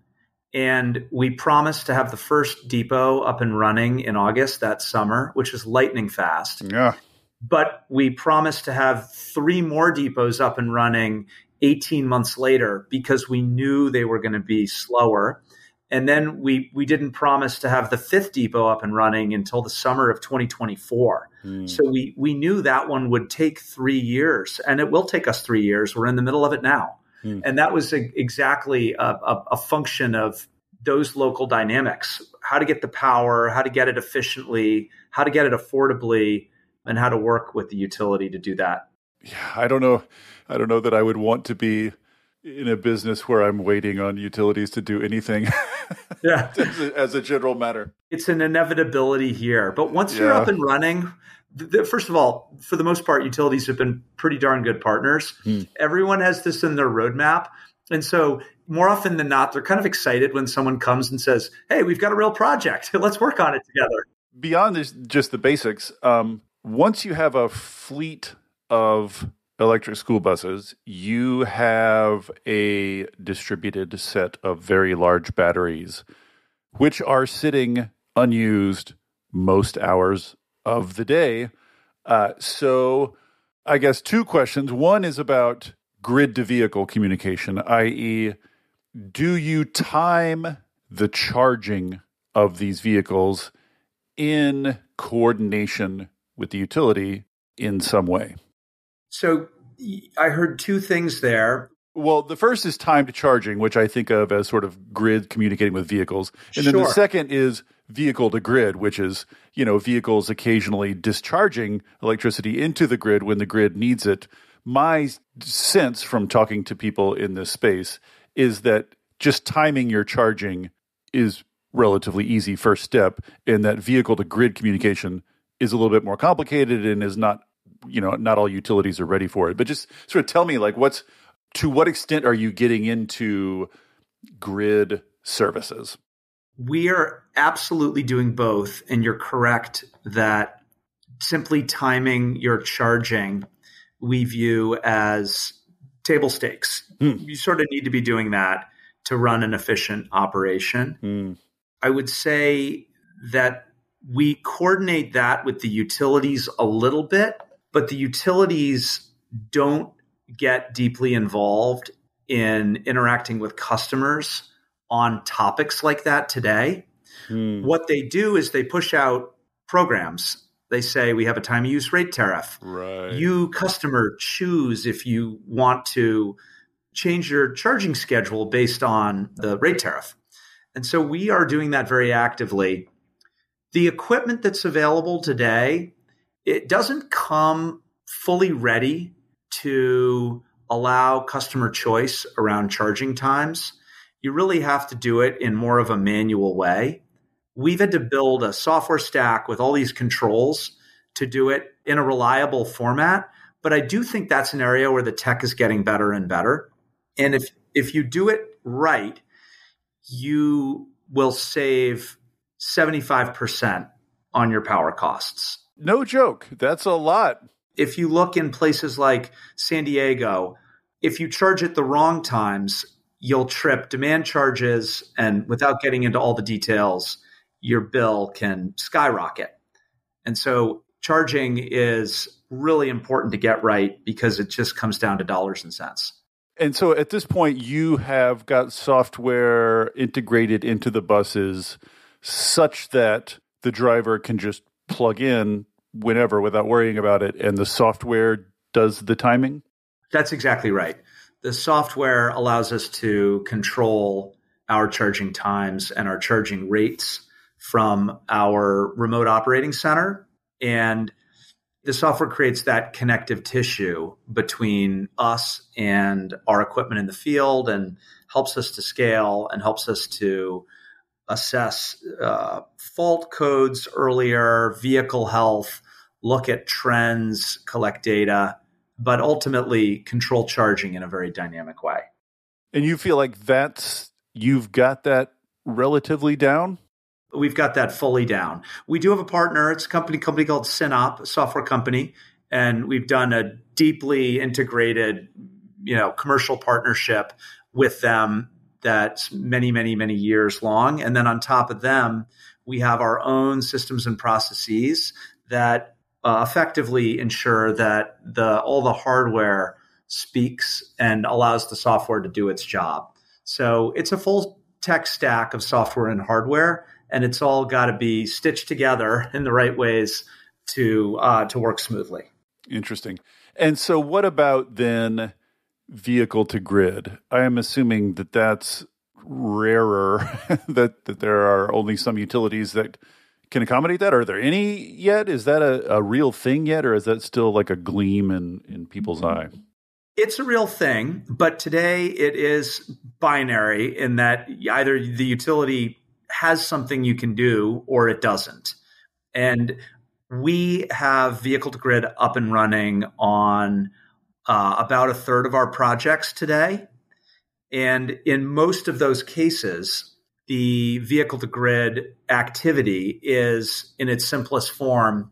And we promised to have the first depot up and running in August that summer, which is lightning fast.
Yeah.
But we promised to have three more depots up and running 18 months later because we knew they were going to be slower. And then we we didn't promise to have the fifth depot up and running until the summer of 2024. Mm. So we we knew that one would take 3 years and it will take us 3 years. We're in the middle of it now. Mm. And that was a, exactly a, a, a function of those local dynamics how to get the power, how to get it efficiently, how to get it affordably, and how to work with the utility to do that.
Yeah, I don't know. I don't know that I would want to be in a business where I'm waiting on utilities to do anything.
yeah,
as, a, as, a, general matter,
it's an inevitability here. But once yeah. you're up and running, the, first of all, for the most part, utilities have been pretty darn good partners. Hmm. Everyone has this in their roadmap. And so, more often than not, they're kind of excited when someone comes and says, Hey, we've got a real project. Let's work on it together.
Beyond this, just the basics, um, once you have a fleet of electric school buses, you have a distributed set of very large batteries which are sitting unused most hours of the day. Uh, so, I guess two questions. One is about grid to vehicle communication, i.e., do you time the charging of these vehicles in coordination with the utility in some way?
So I heard two things there.
Well, the first is time to charging, which I think of as sort of grid communicating with vehicles. And then the second is vehicle to grid, which is, you know, vehicles occasionally discharging electricity into the grid when the grid needs it. My sense from talking to people in this space is that just timing your charging is relatively easy first step and that vehicle to grid communication is a little bit more complicated and is not you know not all utilities are ready for it but just sort of tell me like what's to what extent are you getting into grid services
We are absolutely doing both. And you're correct that simply timing your charging, we view as table stakes.
Hmm.
You sort of need to be doing that to run an efficient operation.
Hmm.
I would say that we coordinate that with the utilities a little bit, but the utilities don't get deeply involved in interacting with customers on topics like that today.
Hmm.
What they do is they push out programs. They say, we have a time of use rate tariff.
right
You, customer, choose if you want to change your charging schedule based on the rate tariff. And so we are doing that very actively. The equipment that's available today, it doesn't come fully ready to allow customer choice around charging times. You really have to do it in more of a manual way. We've had to build a software stack with all these controls to do it in a reliable format. But I do think that's an area where the tech is getting better and better. And if if you do it right, you will save 75% on your power costs.
no joke that's a lot
If you look in places like San Diego, if you charge at the wrong times, you'll trip demand charges. And without getting into all the details, your bill can skyrocket. And so charging is really important to get right because it just comes down to dollars and cents.
and so at this point you have got software integrated into the buses such that the driver can just plug in whenever without worrying about it and the software does the timing
That's exactly right. The software allows us to control our charging times and our charging rates from our remote operating center. And the software creates that connective tissue between us and our equipment in the field and helps us to scale and helps us to assess uh, fault codes earlier, vehicle health, look at trends, collect data, but ultimately control charging in a very dynamic way.
and you feel like that's you've got that relatively down
We've got that fully down. We do have a partner. It's a company company called Synop, a software company, and we've done a deeply integrated, you know, commercial partnership with them that's many, many, many years long. And then on top of them, we have our own systems and processes that uh, effectively ensure that the all the hardware speaks and allows the software to do its job. So it's a full tech stack of software and hardware, and it's all got to be stitched together in the right ways to uh, to work smoothly.
Interesting. And so, what about then vehicle to grid? I am assuming that that's rarer. that that there are only some utilities that can accommodate that. Are there any yet? Is that a, a real thing yet, or is that still like a gleam in in people's eye?
It's a real thing, but today it is binary in that either the utility has something you can do or it doesn't. And we have vehicle to grid up and running on uh, about a third of our projects today. And in most of those cases, the vehicle to grid activity is in its simplest form.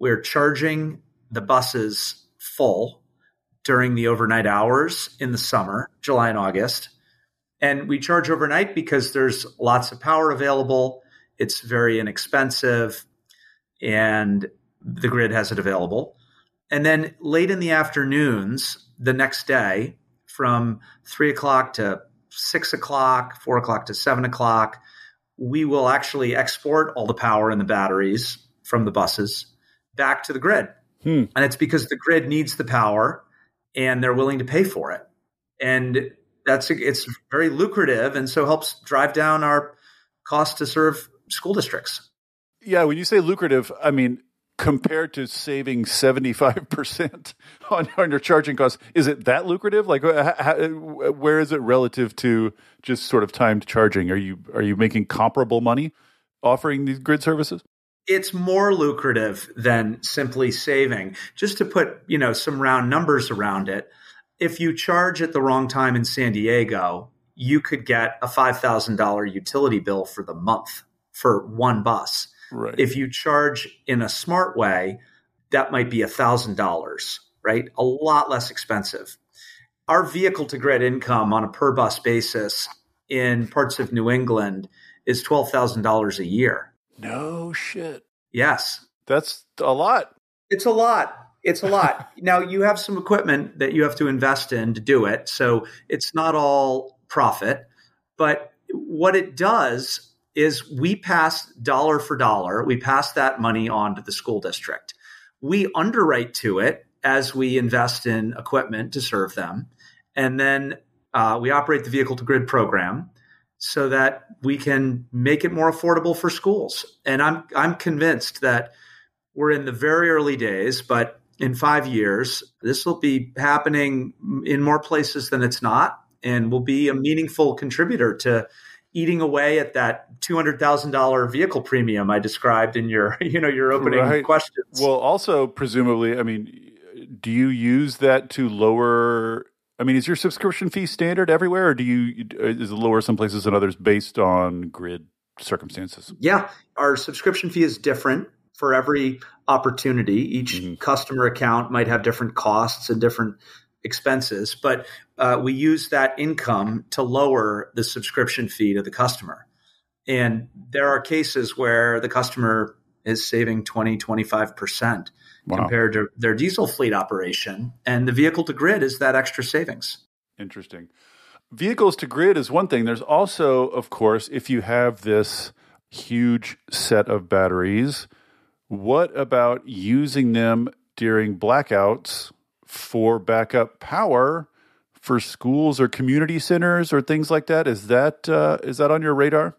We're charging the buses full during the overnight hours in the summer, July and August. And we charge overnight because there's lots of power available. It's very inexpensive and the grid has it available. And then late in the afternoons, the next day, from three o'clock to six o'clock, four o'clock to seven o'clock, we will actually export all the power in the batteries from the buses back to the grid. Hmm. And it's because the grid needs the power and they're willing to pay for it. And that's it's very lucrative and so helps drive down our cost to serve school districts.
Yeah, when you say lucrative, I mean compared to saving 75% on, on your charging costs is it that lucrative? Like how, where is it relative to just sort of timed charging? Are you are you making comparable money offering these grid services?
It's more lucrative than simply saving. Just to put you know some round numbers around it if you charge at the wrong time in San Diego, you could get a $5,000 utility bill for the month for one bus.
Right.
If you charge in a smart way, that might be $1,000, right? A lot less expensive. Our vehicle to grid income on a per bus basis in parts of New England is $12,000 a year.
No shit.
Yes.
That's a lot.
It's a lot it's a lot. now you have some equipment that you have to invest in to do it, so it's not all profit. But what it does is we pass dollar for dollar, we pass that money on to the school district. We underwrite to it as we invest in equipment to serve them, and then uh, we operate the vehicle to grid program so that we can make it more affordable for schools. And I'm I'm convinced that we're in the very early days, but in five years. This will be happening in more places than it's not and will be a meaningful contributor to eating away at that two hundred thousand dollar vehicle premium I described in your you know your opening right. questions.
Well, also presumably, I mean, do you use that to lower? I mean, is your subscription fee standard everywhere, or do you is it lower some places than others based on grid circumstances?
Yeah, our subscription fee is different for every opportunity. Each mm-hmm. customer account might have different costs and different expenses, but uh, we use that income to lower the subscription fee to the customer. And there are cases where the customer is saving 20, 25% wow. compared to their diesel fleet operation. And the vehicle to grid is that extra savings.
Interesting. Vehicles to grid is one thing. There's also, of course, if you have this huge set of batteries, what about using them during blackouts for backup power for schools or community centers or things like that? Is that uh, is that on your radar?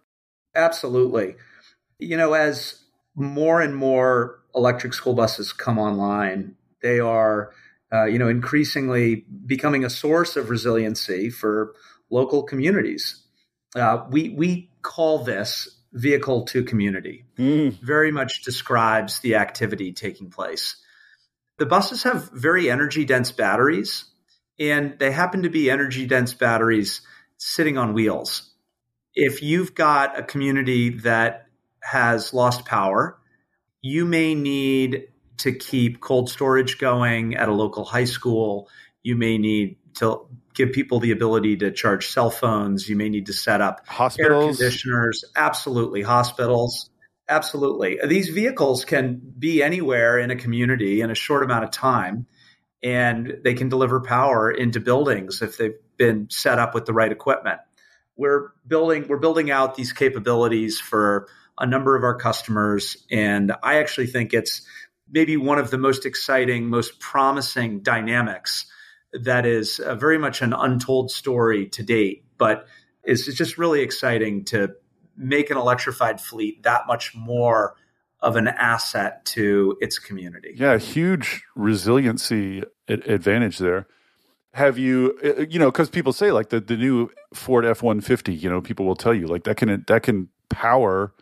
Absolutely. You know, as more and more electric school buses come online, they are, uh, you know, increasingly becoming a source of resiliency for local communities. Uh, we we call this vehicle to community mm. very much describes the activity taking place. The buses have very energy dense batteries, and they happen to be energy dense batteries sitting on wheels. If you've got a community that has lost power, you may need to keep cold storage going at a local high school. You may need to give people the ability to charge cell phones. You may need to set up
hospitals,
air conditioners. Absolutely, hospitals. Absolutely, these vehicles can be anywhere in a community in a short amount of time, and they can deliver power into buildings if they've been set up with the right equipment. We're building we're building out these capabilities for a number of our customers, and I actually think it's maybe one of the most exciting, most promising dynamics that is uh, very much an untold story to date, but it's just really exciting to make an electrified fleet that much more of an asset to its community.
Yeah, huge resiliency advantage there. Have you, uh, uh, you know, because people say like the, the new Ford F one fifty, you know, people will tell you like that can that can power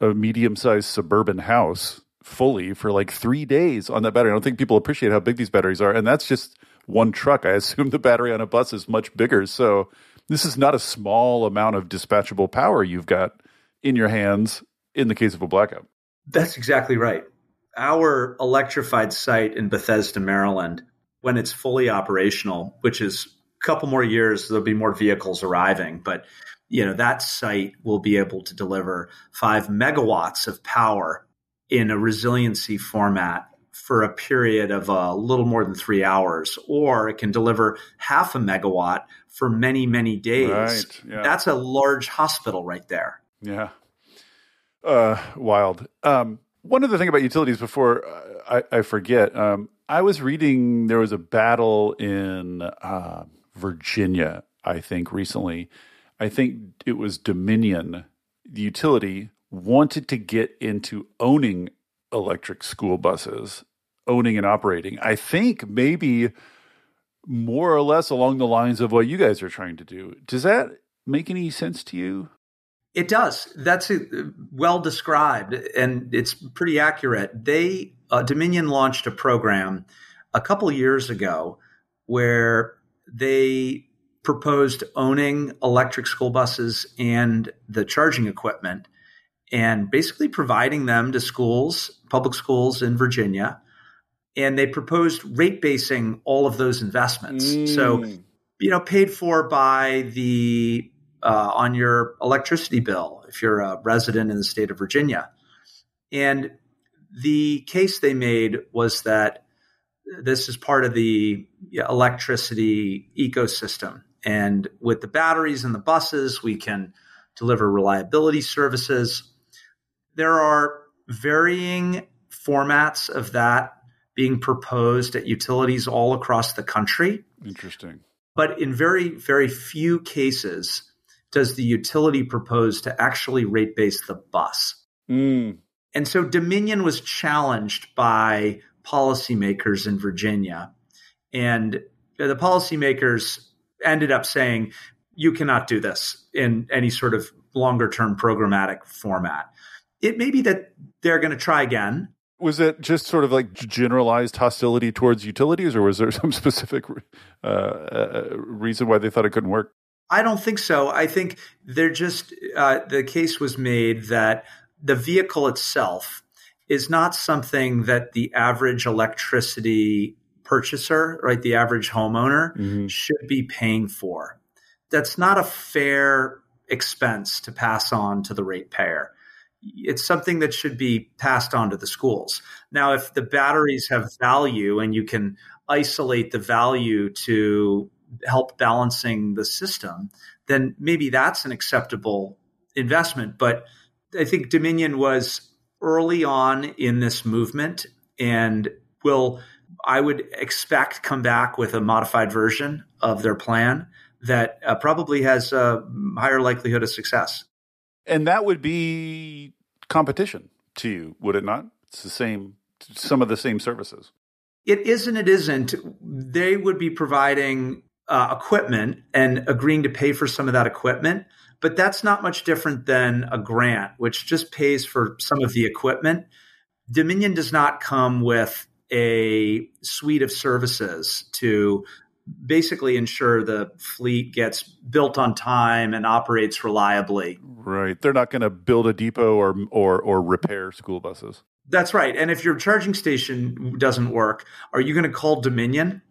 a medium sized suburban house fully for like three days on that battery. I don't think people appreciate how big these batteries are, and that's just one truck. I assume the battery on a bus is much bigger. So this is not a small amount of dispatchable power you've got in your hands in the case of a blackout.
That's exactly right. Our electrified site in Bethesda, Maryland, when it's fully operational, which is a couple more years, there'll be more vehicles arriving, but you know that site will be able to deliver five megawatts of power in a resiliency format for a period of a little more than three hours, or it can deliver half a megawatt for many, many days. Right, yeah. That's a large hospital right there.
Yeah. Uh, wild. Um, one other thing about utilities before I, I forget, um, I was reading there was a battle in uh, Virginia, I think, recently. I think it was Dominion, the utility, wanted to get into owning electric school buses, owning and operating. I think maybe more or less along the lines of what you guys are trying to do. Does that make any sense to you?
It does. That's well described, and it's pretty accurate. They uh, Dominion launched a program a couple years ago where they proposed owning electric school buses and the charging equipment and basically providing them to schools, public schools in Virginia. And they proposed rate basing all of those investments. Mm. So, you know, paid for by the uh, on your electricity bill if you're a resident in the state of Virginia. And the case they made was that this is part of the electricity ecosystem. And with the batteries and the buses, we can deliver reliability services there are varying formats of that being proposed at utilities all across the country.
Interesting.
But in very, very few cases does the utility propose to actually rate base the bus. Mm. And so Dominion was challenged by policymakers in Virginia. And the policymakers ended up saying, you cannot do this in any sort of longer term programmatic format it may be that they're going to try again.
Was it just sort of like generalized hostility towards utilities, or was there some specific uh, uh, reason why they thought it couldn't work?
I don't think so. I think they're just uh, the case was made that the vehicle itself is not something that the average electricity purchaser, right, the average homeowner, mm-hmm. should be paying for. That's not a fair expense to pass on to the ratepayer it's something that should be passed on to the schools. Now, if the batteries have value and you can isolate the value to help balancing the system, then maybe that's an acceptable investment. But I think Dominion was early on in this movement and will, I would expect, come back with a modified version of their plan that uh, probably has a higher likelihood of success.
And that would be competition to you, would it not? It's the same, some of the same services.
It is and it isn't. They would be providing uh, equipment and agreeing to pay for some of that equipment, but that's not much different than a grant, which just pays for some of the equipment. Dominion does not come with a suite of services to basically ensure the fleet gets built on time and operates reliably.
Right. They're not going to build a depot or or or repair school buses.
That's right. And if your charging station doesn't work, are you going to call Dominion?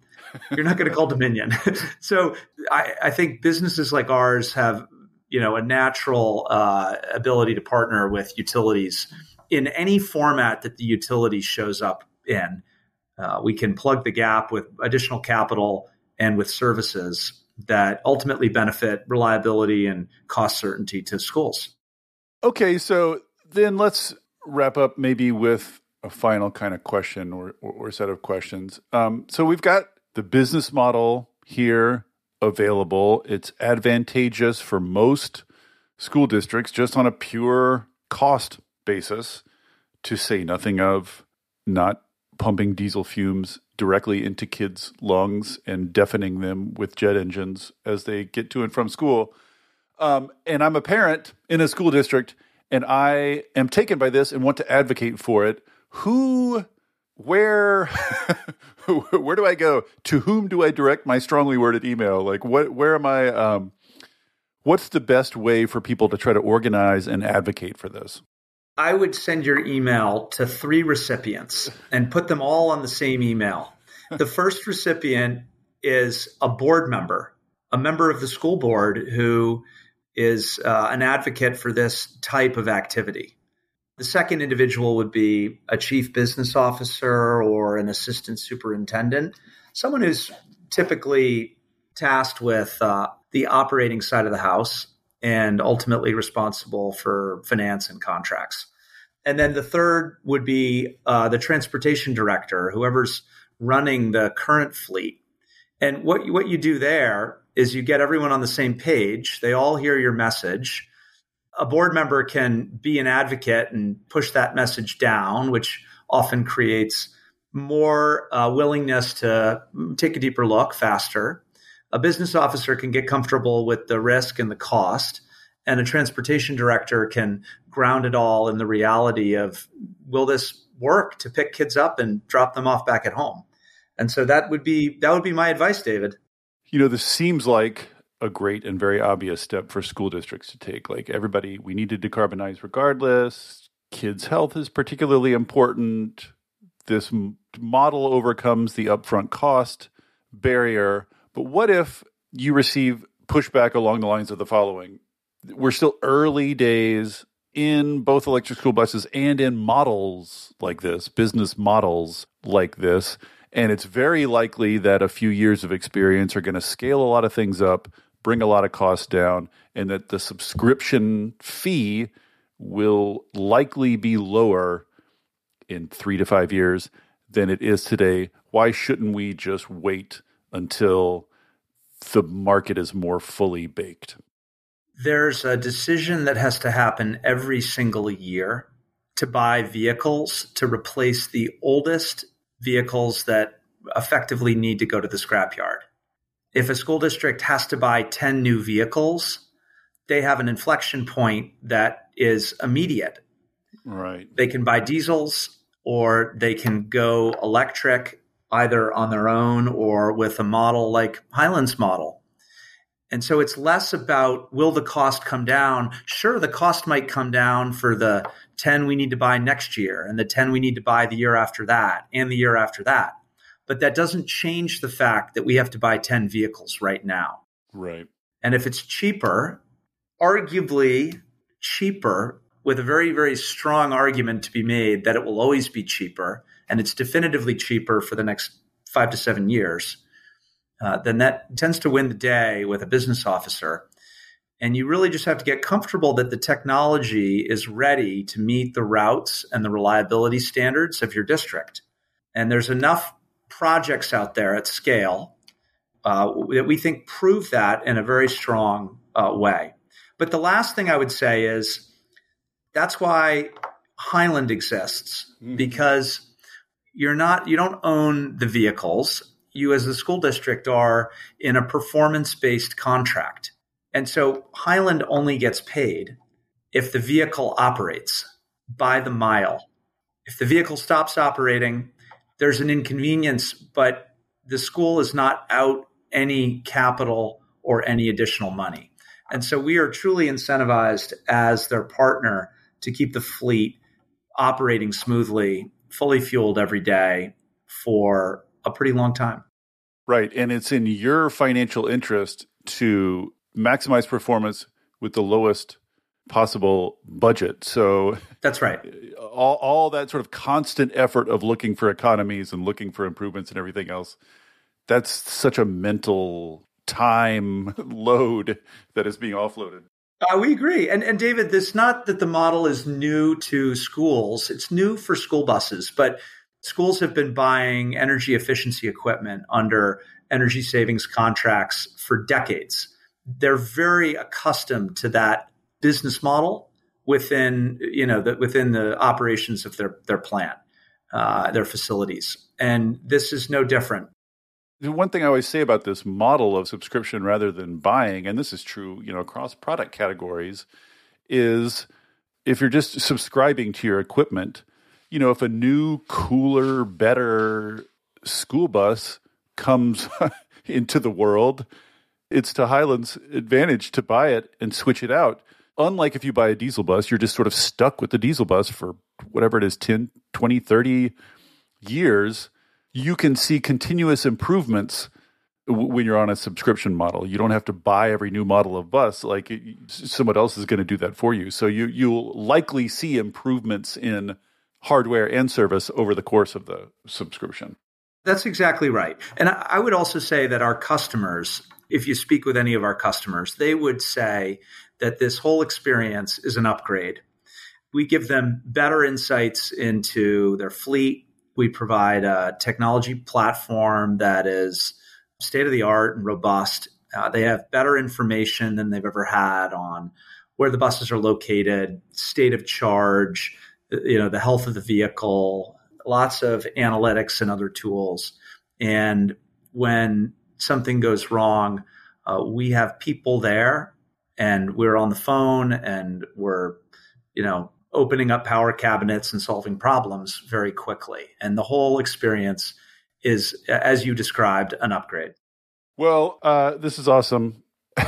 You're not going to call Dominion. so I, I, think businesses like ours have, you know, a natural uh, ability to partner with utilities in any format that the utility shows up in. Uh, we can plug the gap with additional capital and with services that ultimately benefit reliability and cost certainty to schools.
Okay, so then let's wrap up maybe with a final kind of question or, or, set of questions. Um, so we've got the business model here available. It's advantageous for most school districts just on a pure cost basis, to say nothing of not pumping diesel fumes directly into kids' lungs and deafening them with jet engines as they get to and from school. Um, and I'm a parent in a school district, and I am taken by this and want to advocate for it. Who, where, where do I go? To whom do I direct my strongly worded email? Like, what, where am I? Um, what's the best way for people to try to organize and advocate for this?
I would send your email to three recipients and put them all on the same email. The first recipient is a board member a member of the school board who is uh, an advocate for this type of activity. The second individual would be a chief business officer or an assistant superintendent, someone who's typically tasked with uh, the operating side of the house and ultimately responsible for finance and contracts. And then the third would be uh, the transportation director, whoever's running the current fleet. And what you, what you do there is you get everyone on the same page. They all hear your message. A board member can be an advocate and push that message down, which often creates more uh, willingness to take a deeper look faster. A business officer can get comfortable with the risk and the cost, and a transportation director can ground it all in the reality of will this work to pick kids up and drop them off back at home. And so that would be that would be my advice, David.
You know, this seems like a great and very obvious step for school districts to take. Like everybody, we need to decarbonize regardless. Kids' health is particularly important. This model overcomes the upfront cost barrier. But what if you receive pushback along the lines of the following? We're still early days in both electric school buses and in models like this, business models like this. And it's very likely that a few years of experience are going to scale a lot of things up, bring a lot of costs down, and that the subscription fee will likely be lower in three to five years than it is today. Why shouldn't we just wait until the market is more fully baked?
There's a decision that has to happen every single year to buy vehicles to replace the oldest vehicles that effectively need to go to the scrapyard. If a school district has to buy 10 new vehicles, they have an inflection point that is immediate.
Right.
They can buy diesels or they can go electric either on their own or with a model like Highland's model. And so it's less about will the cost come down? Sure, the cost might come down for the 10 we need to buy next year and the 10 we need to buy the year after that and the year after that. But that doesn't change the fact that we have to buy 10 vehicles right now.
Right.
And if it's cheaper, arguably cheaper, with a very, very strong argument to be made that it will always be cheaper, and it's definitively cheaper for the next five to seven years, uh, then that tends to win the day with a business officer and you really just have to get comfortable that the technology is ready to meet the routes and the reliability standards of your district. And there's enough projects out there at scale uh, that we think prove that in a very strong uh, way. But the last thing I would say is that's why Highland exists mm-hmm. because you're not you don't own the vehicles. You as the school district are in a performance based contract. And so Highland only gets paid if the vehicle operates by the mile. If the vehicle stops operating, there's an inconvenience, but the school is not out any capital or any additional money. And so we are truly incentivized as their partner to keep the fleet operating smoothly, fully fueled every day for a pretty long time.
Right. And it's in your financial interest to maximize performance with the lowest possible budget. So
that's right.
All, all that sort of constant effort of looking for economies and looking for improvements and everything else, that's such a mental time load that is being offloaded.
Uh, we agree. And, and David, it's not that the model is new to schools. It's new for school buses, but schools have been buying energy efficiency equipment under energy savings contracts for decades they're very accustomed to that business model within you know the, within the operations of their their plant, uh, their facilities, and this is no different.
The one thing I always say about this model of subscription rather than buying, and this is true, you know, across product categories, is if you're just subscribing to your equipment, you know, if a new, cooler, better school bus comes into the world, it's to Highland's advantage to buy it and switch it out. Unlike if you buy a diesel bus, you're just sort of stuck with the diesel bus for whatever it is 10, 20, 30 years. You can see continuous improvements when you're on a subscription model. You don't have to buy every new model of bus. Like someone else is going to do that for you. So you you'll likely see improvements in hardware and service over the course of the subscription.
That's exactly right. And I would also say that our customers, if you speak with any of our customers, they would say that this whole experience is an upgrade. We give them better insights into their fleet. We provide a technology platform that is state of the art and robust. Uh, they have better information than they've ever had on where the buses are located, state of charge, you know, the health of the vehicle, lots of analytics and other tools. And when something goes wrong, uh, we have people there and we're on the phone and we're, you know, opening up power cabinets and solving problems very quickly. And the whole experience is, as you described, an upgrade.
Well, uh, this is awesome.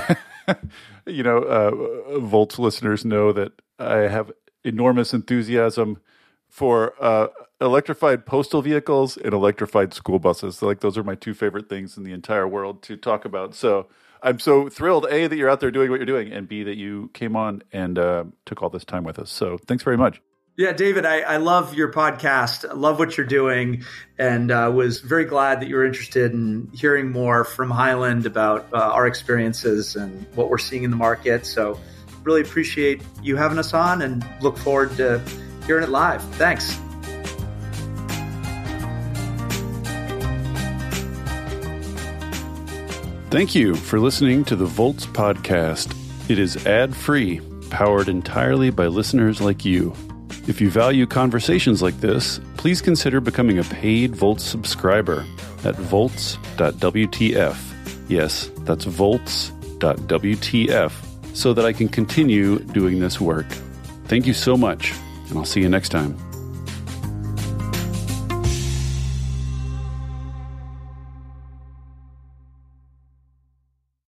you know, uh, Volts listeners know that I have enormous enthusiasm for uh, electrified postal vehicles and electrified school buses. So, like those are my two favorite things in the entire world to talk about. So I'm so thrilled, A, that you're out there doing what you're doing, and B, that you came on and uh, took all this time with us. So thanks very much.
Yeah, David, I, I love your podcast. I love what you're doing, and uh, was very glad that you were interested in hearing more from Highland about uh, our experiences and what we're seeing in the market. So, really appreciate you having us on, and look forward to hearing it live. Thanks.
Thank you for listening to the Volts podcast. It is ad free, powered entirely by listeners like you. If you value conversations like this, please consider becoming a paid Volts subscriber at volts.wtf. Yes, that's volts.wtf so that I can continue doing this work. Thank you so much, and I'll see you next time.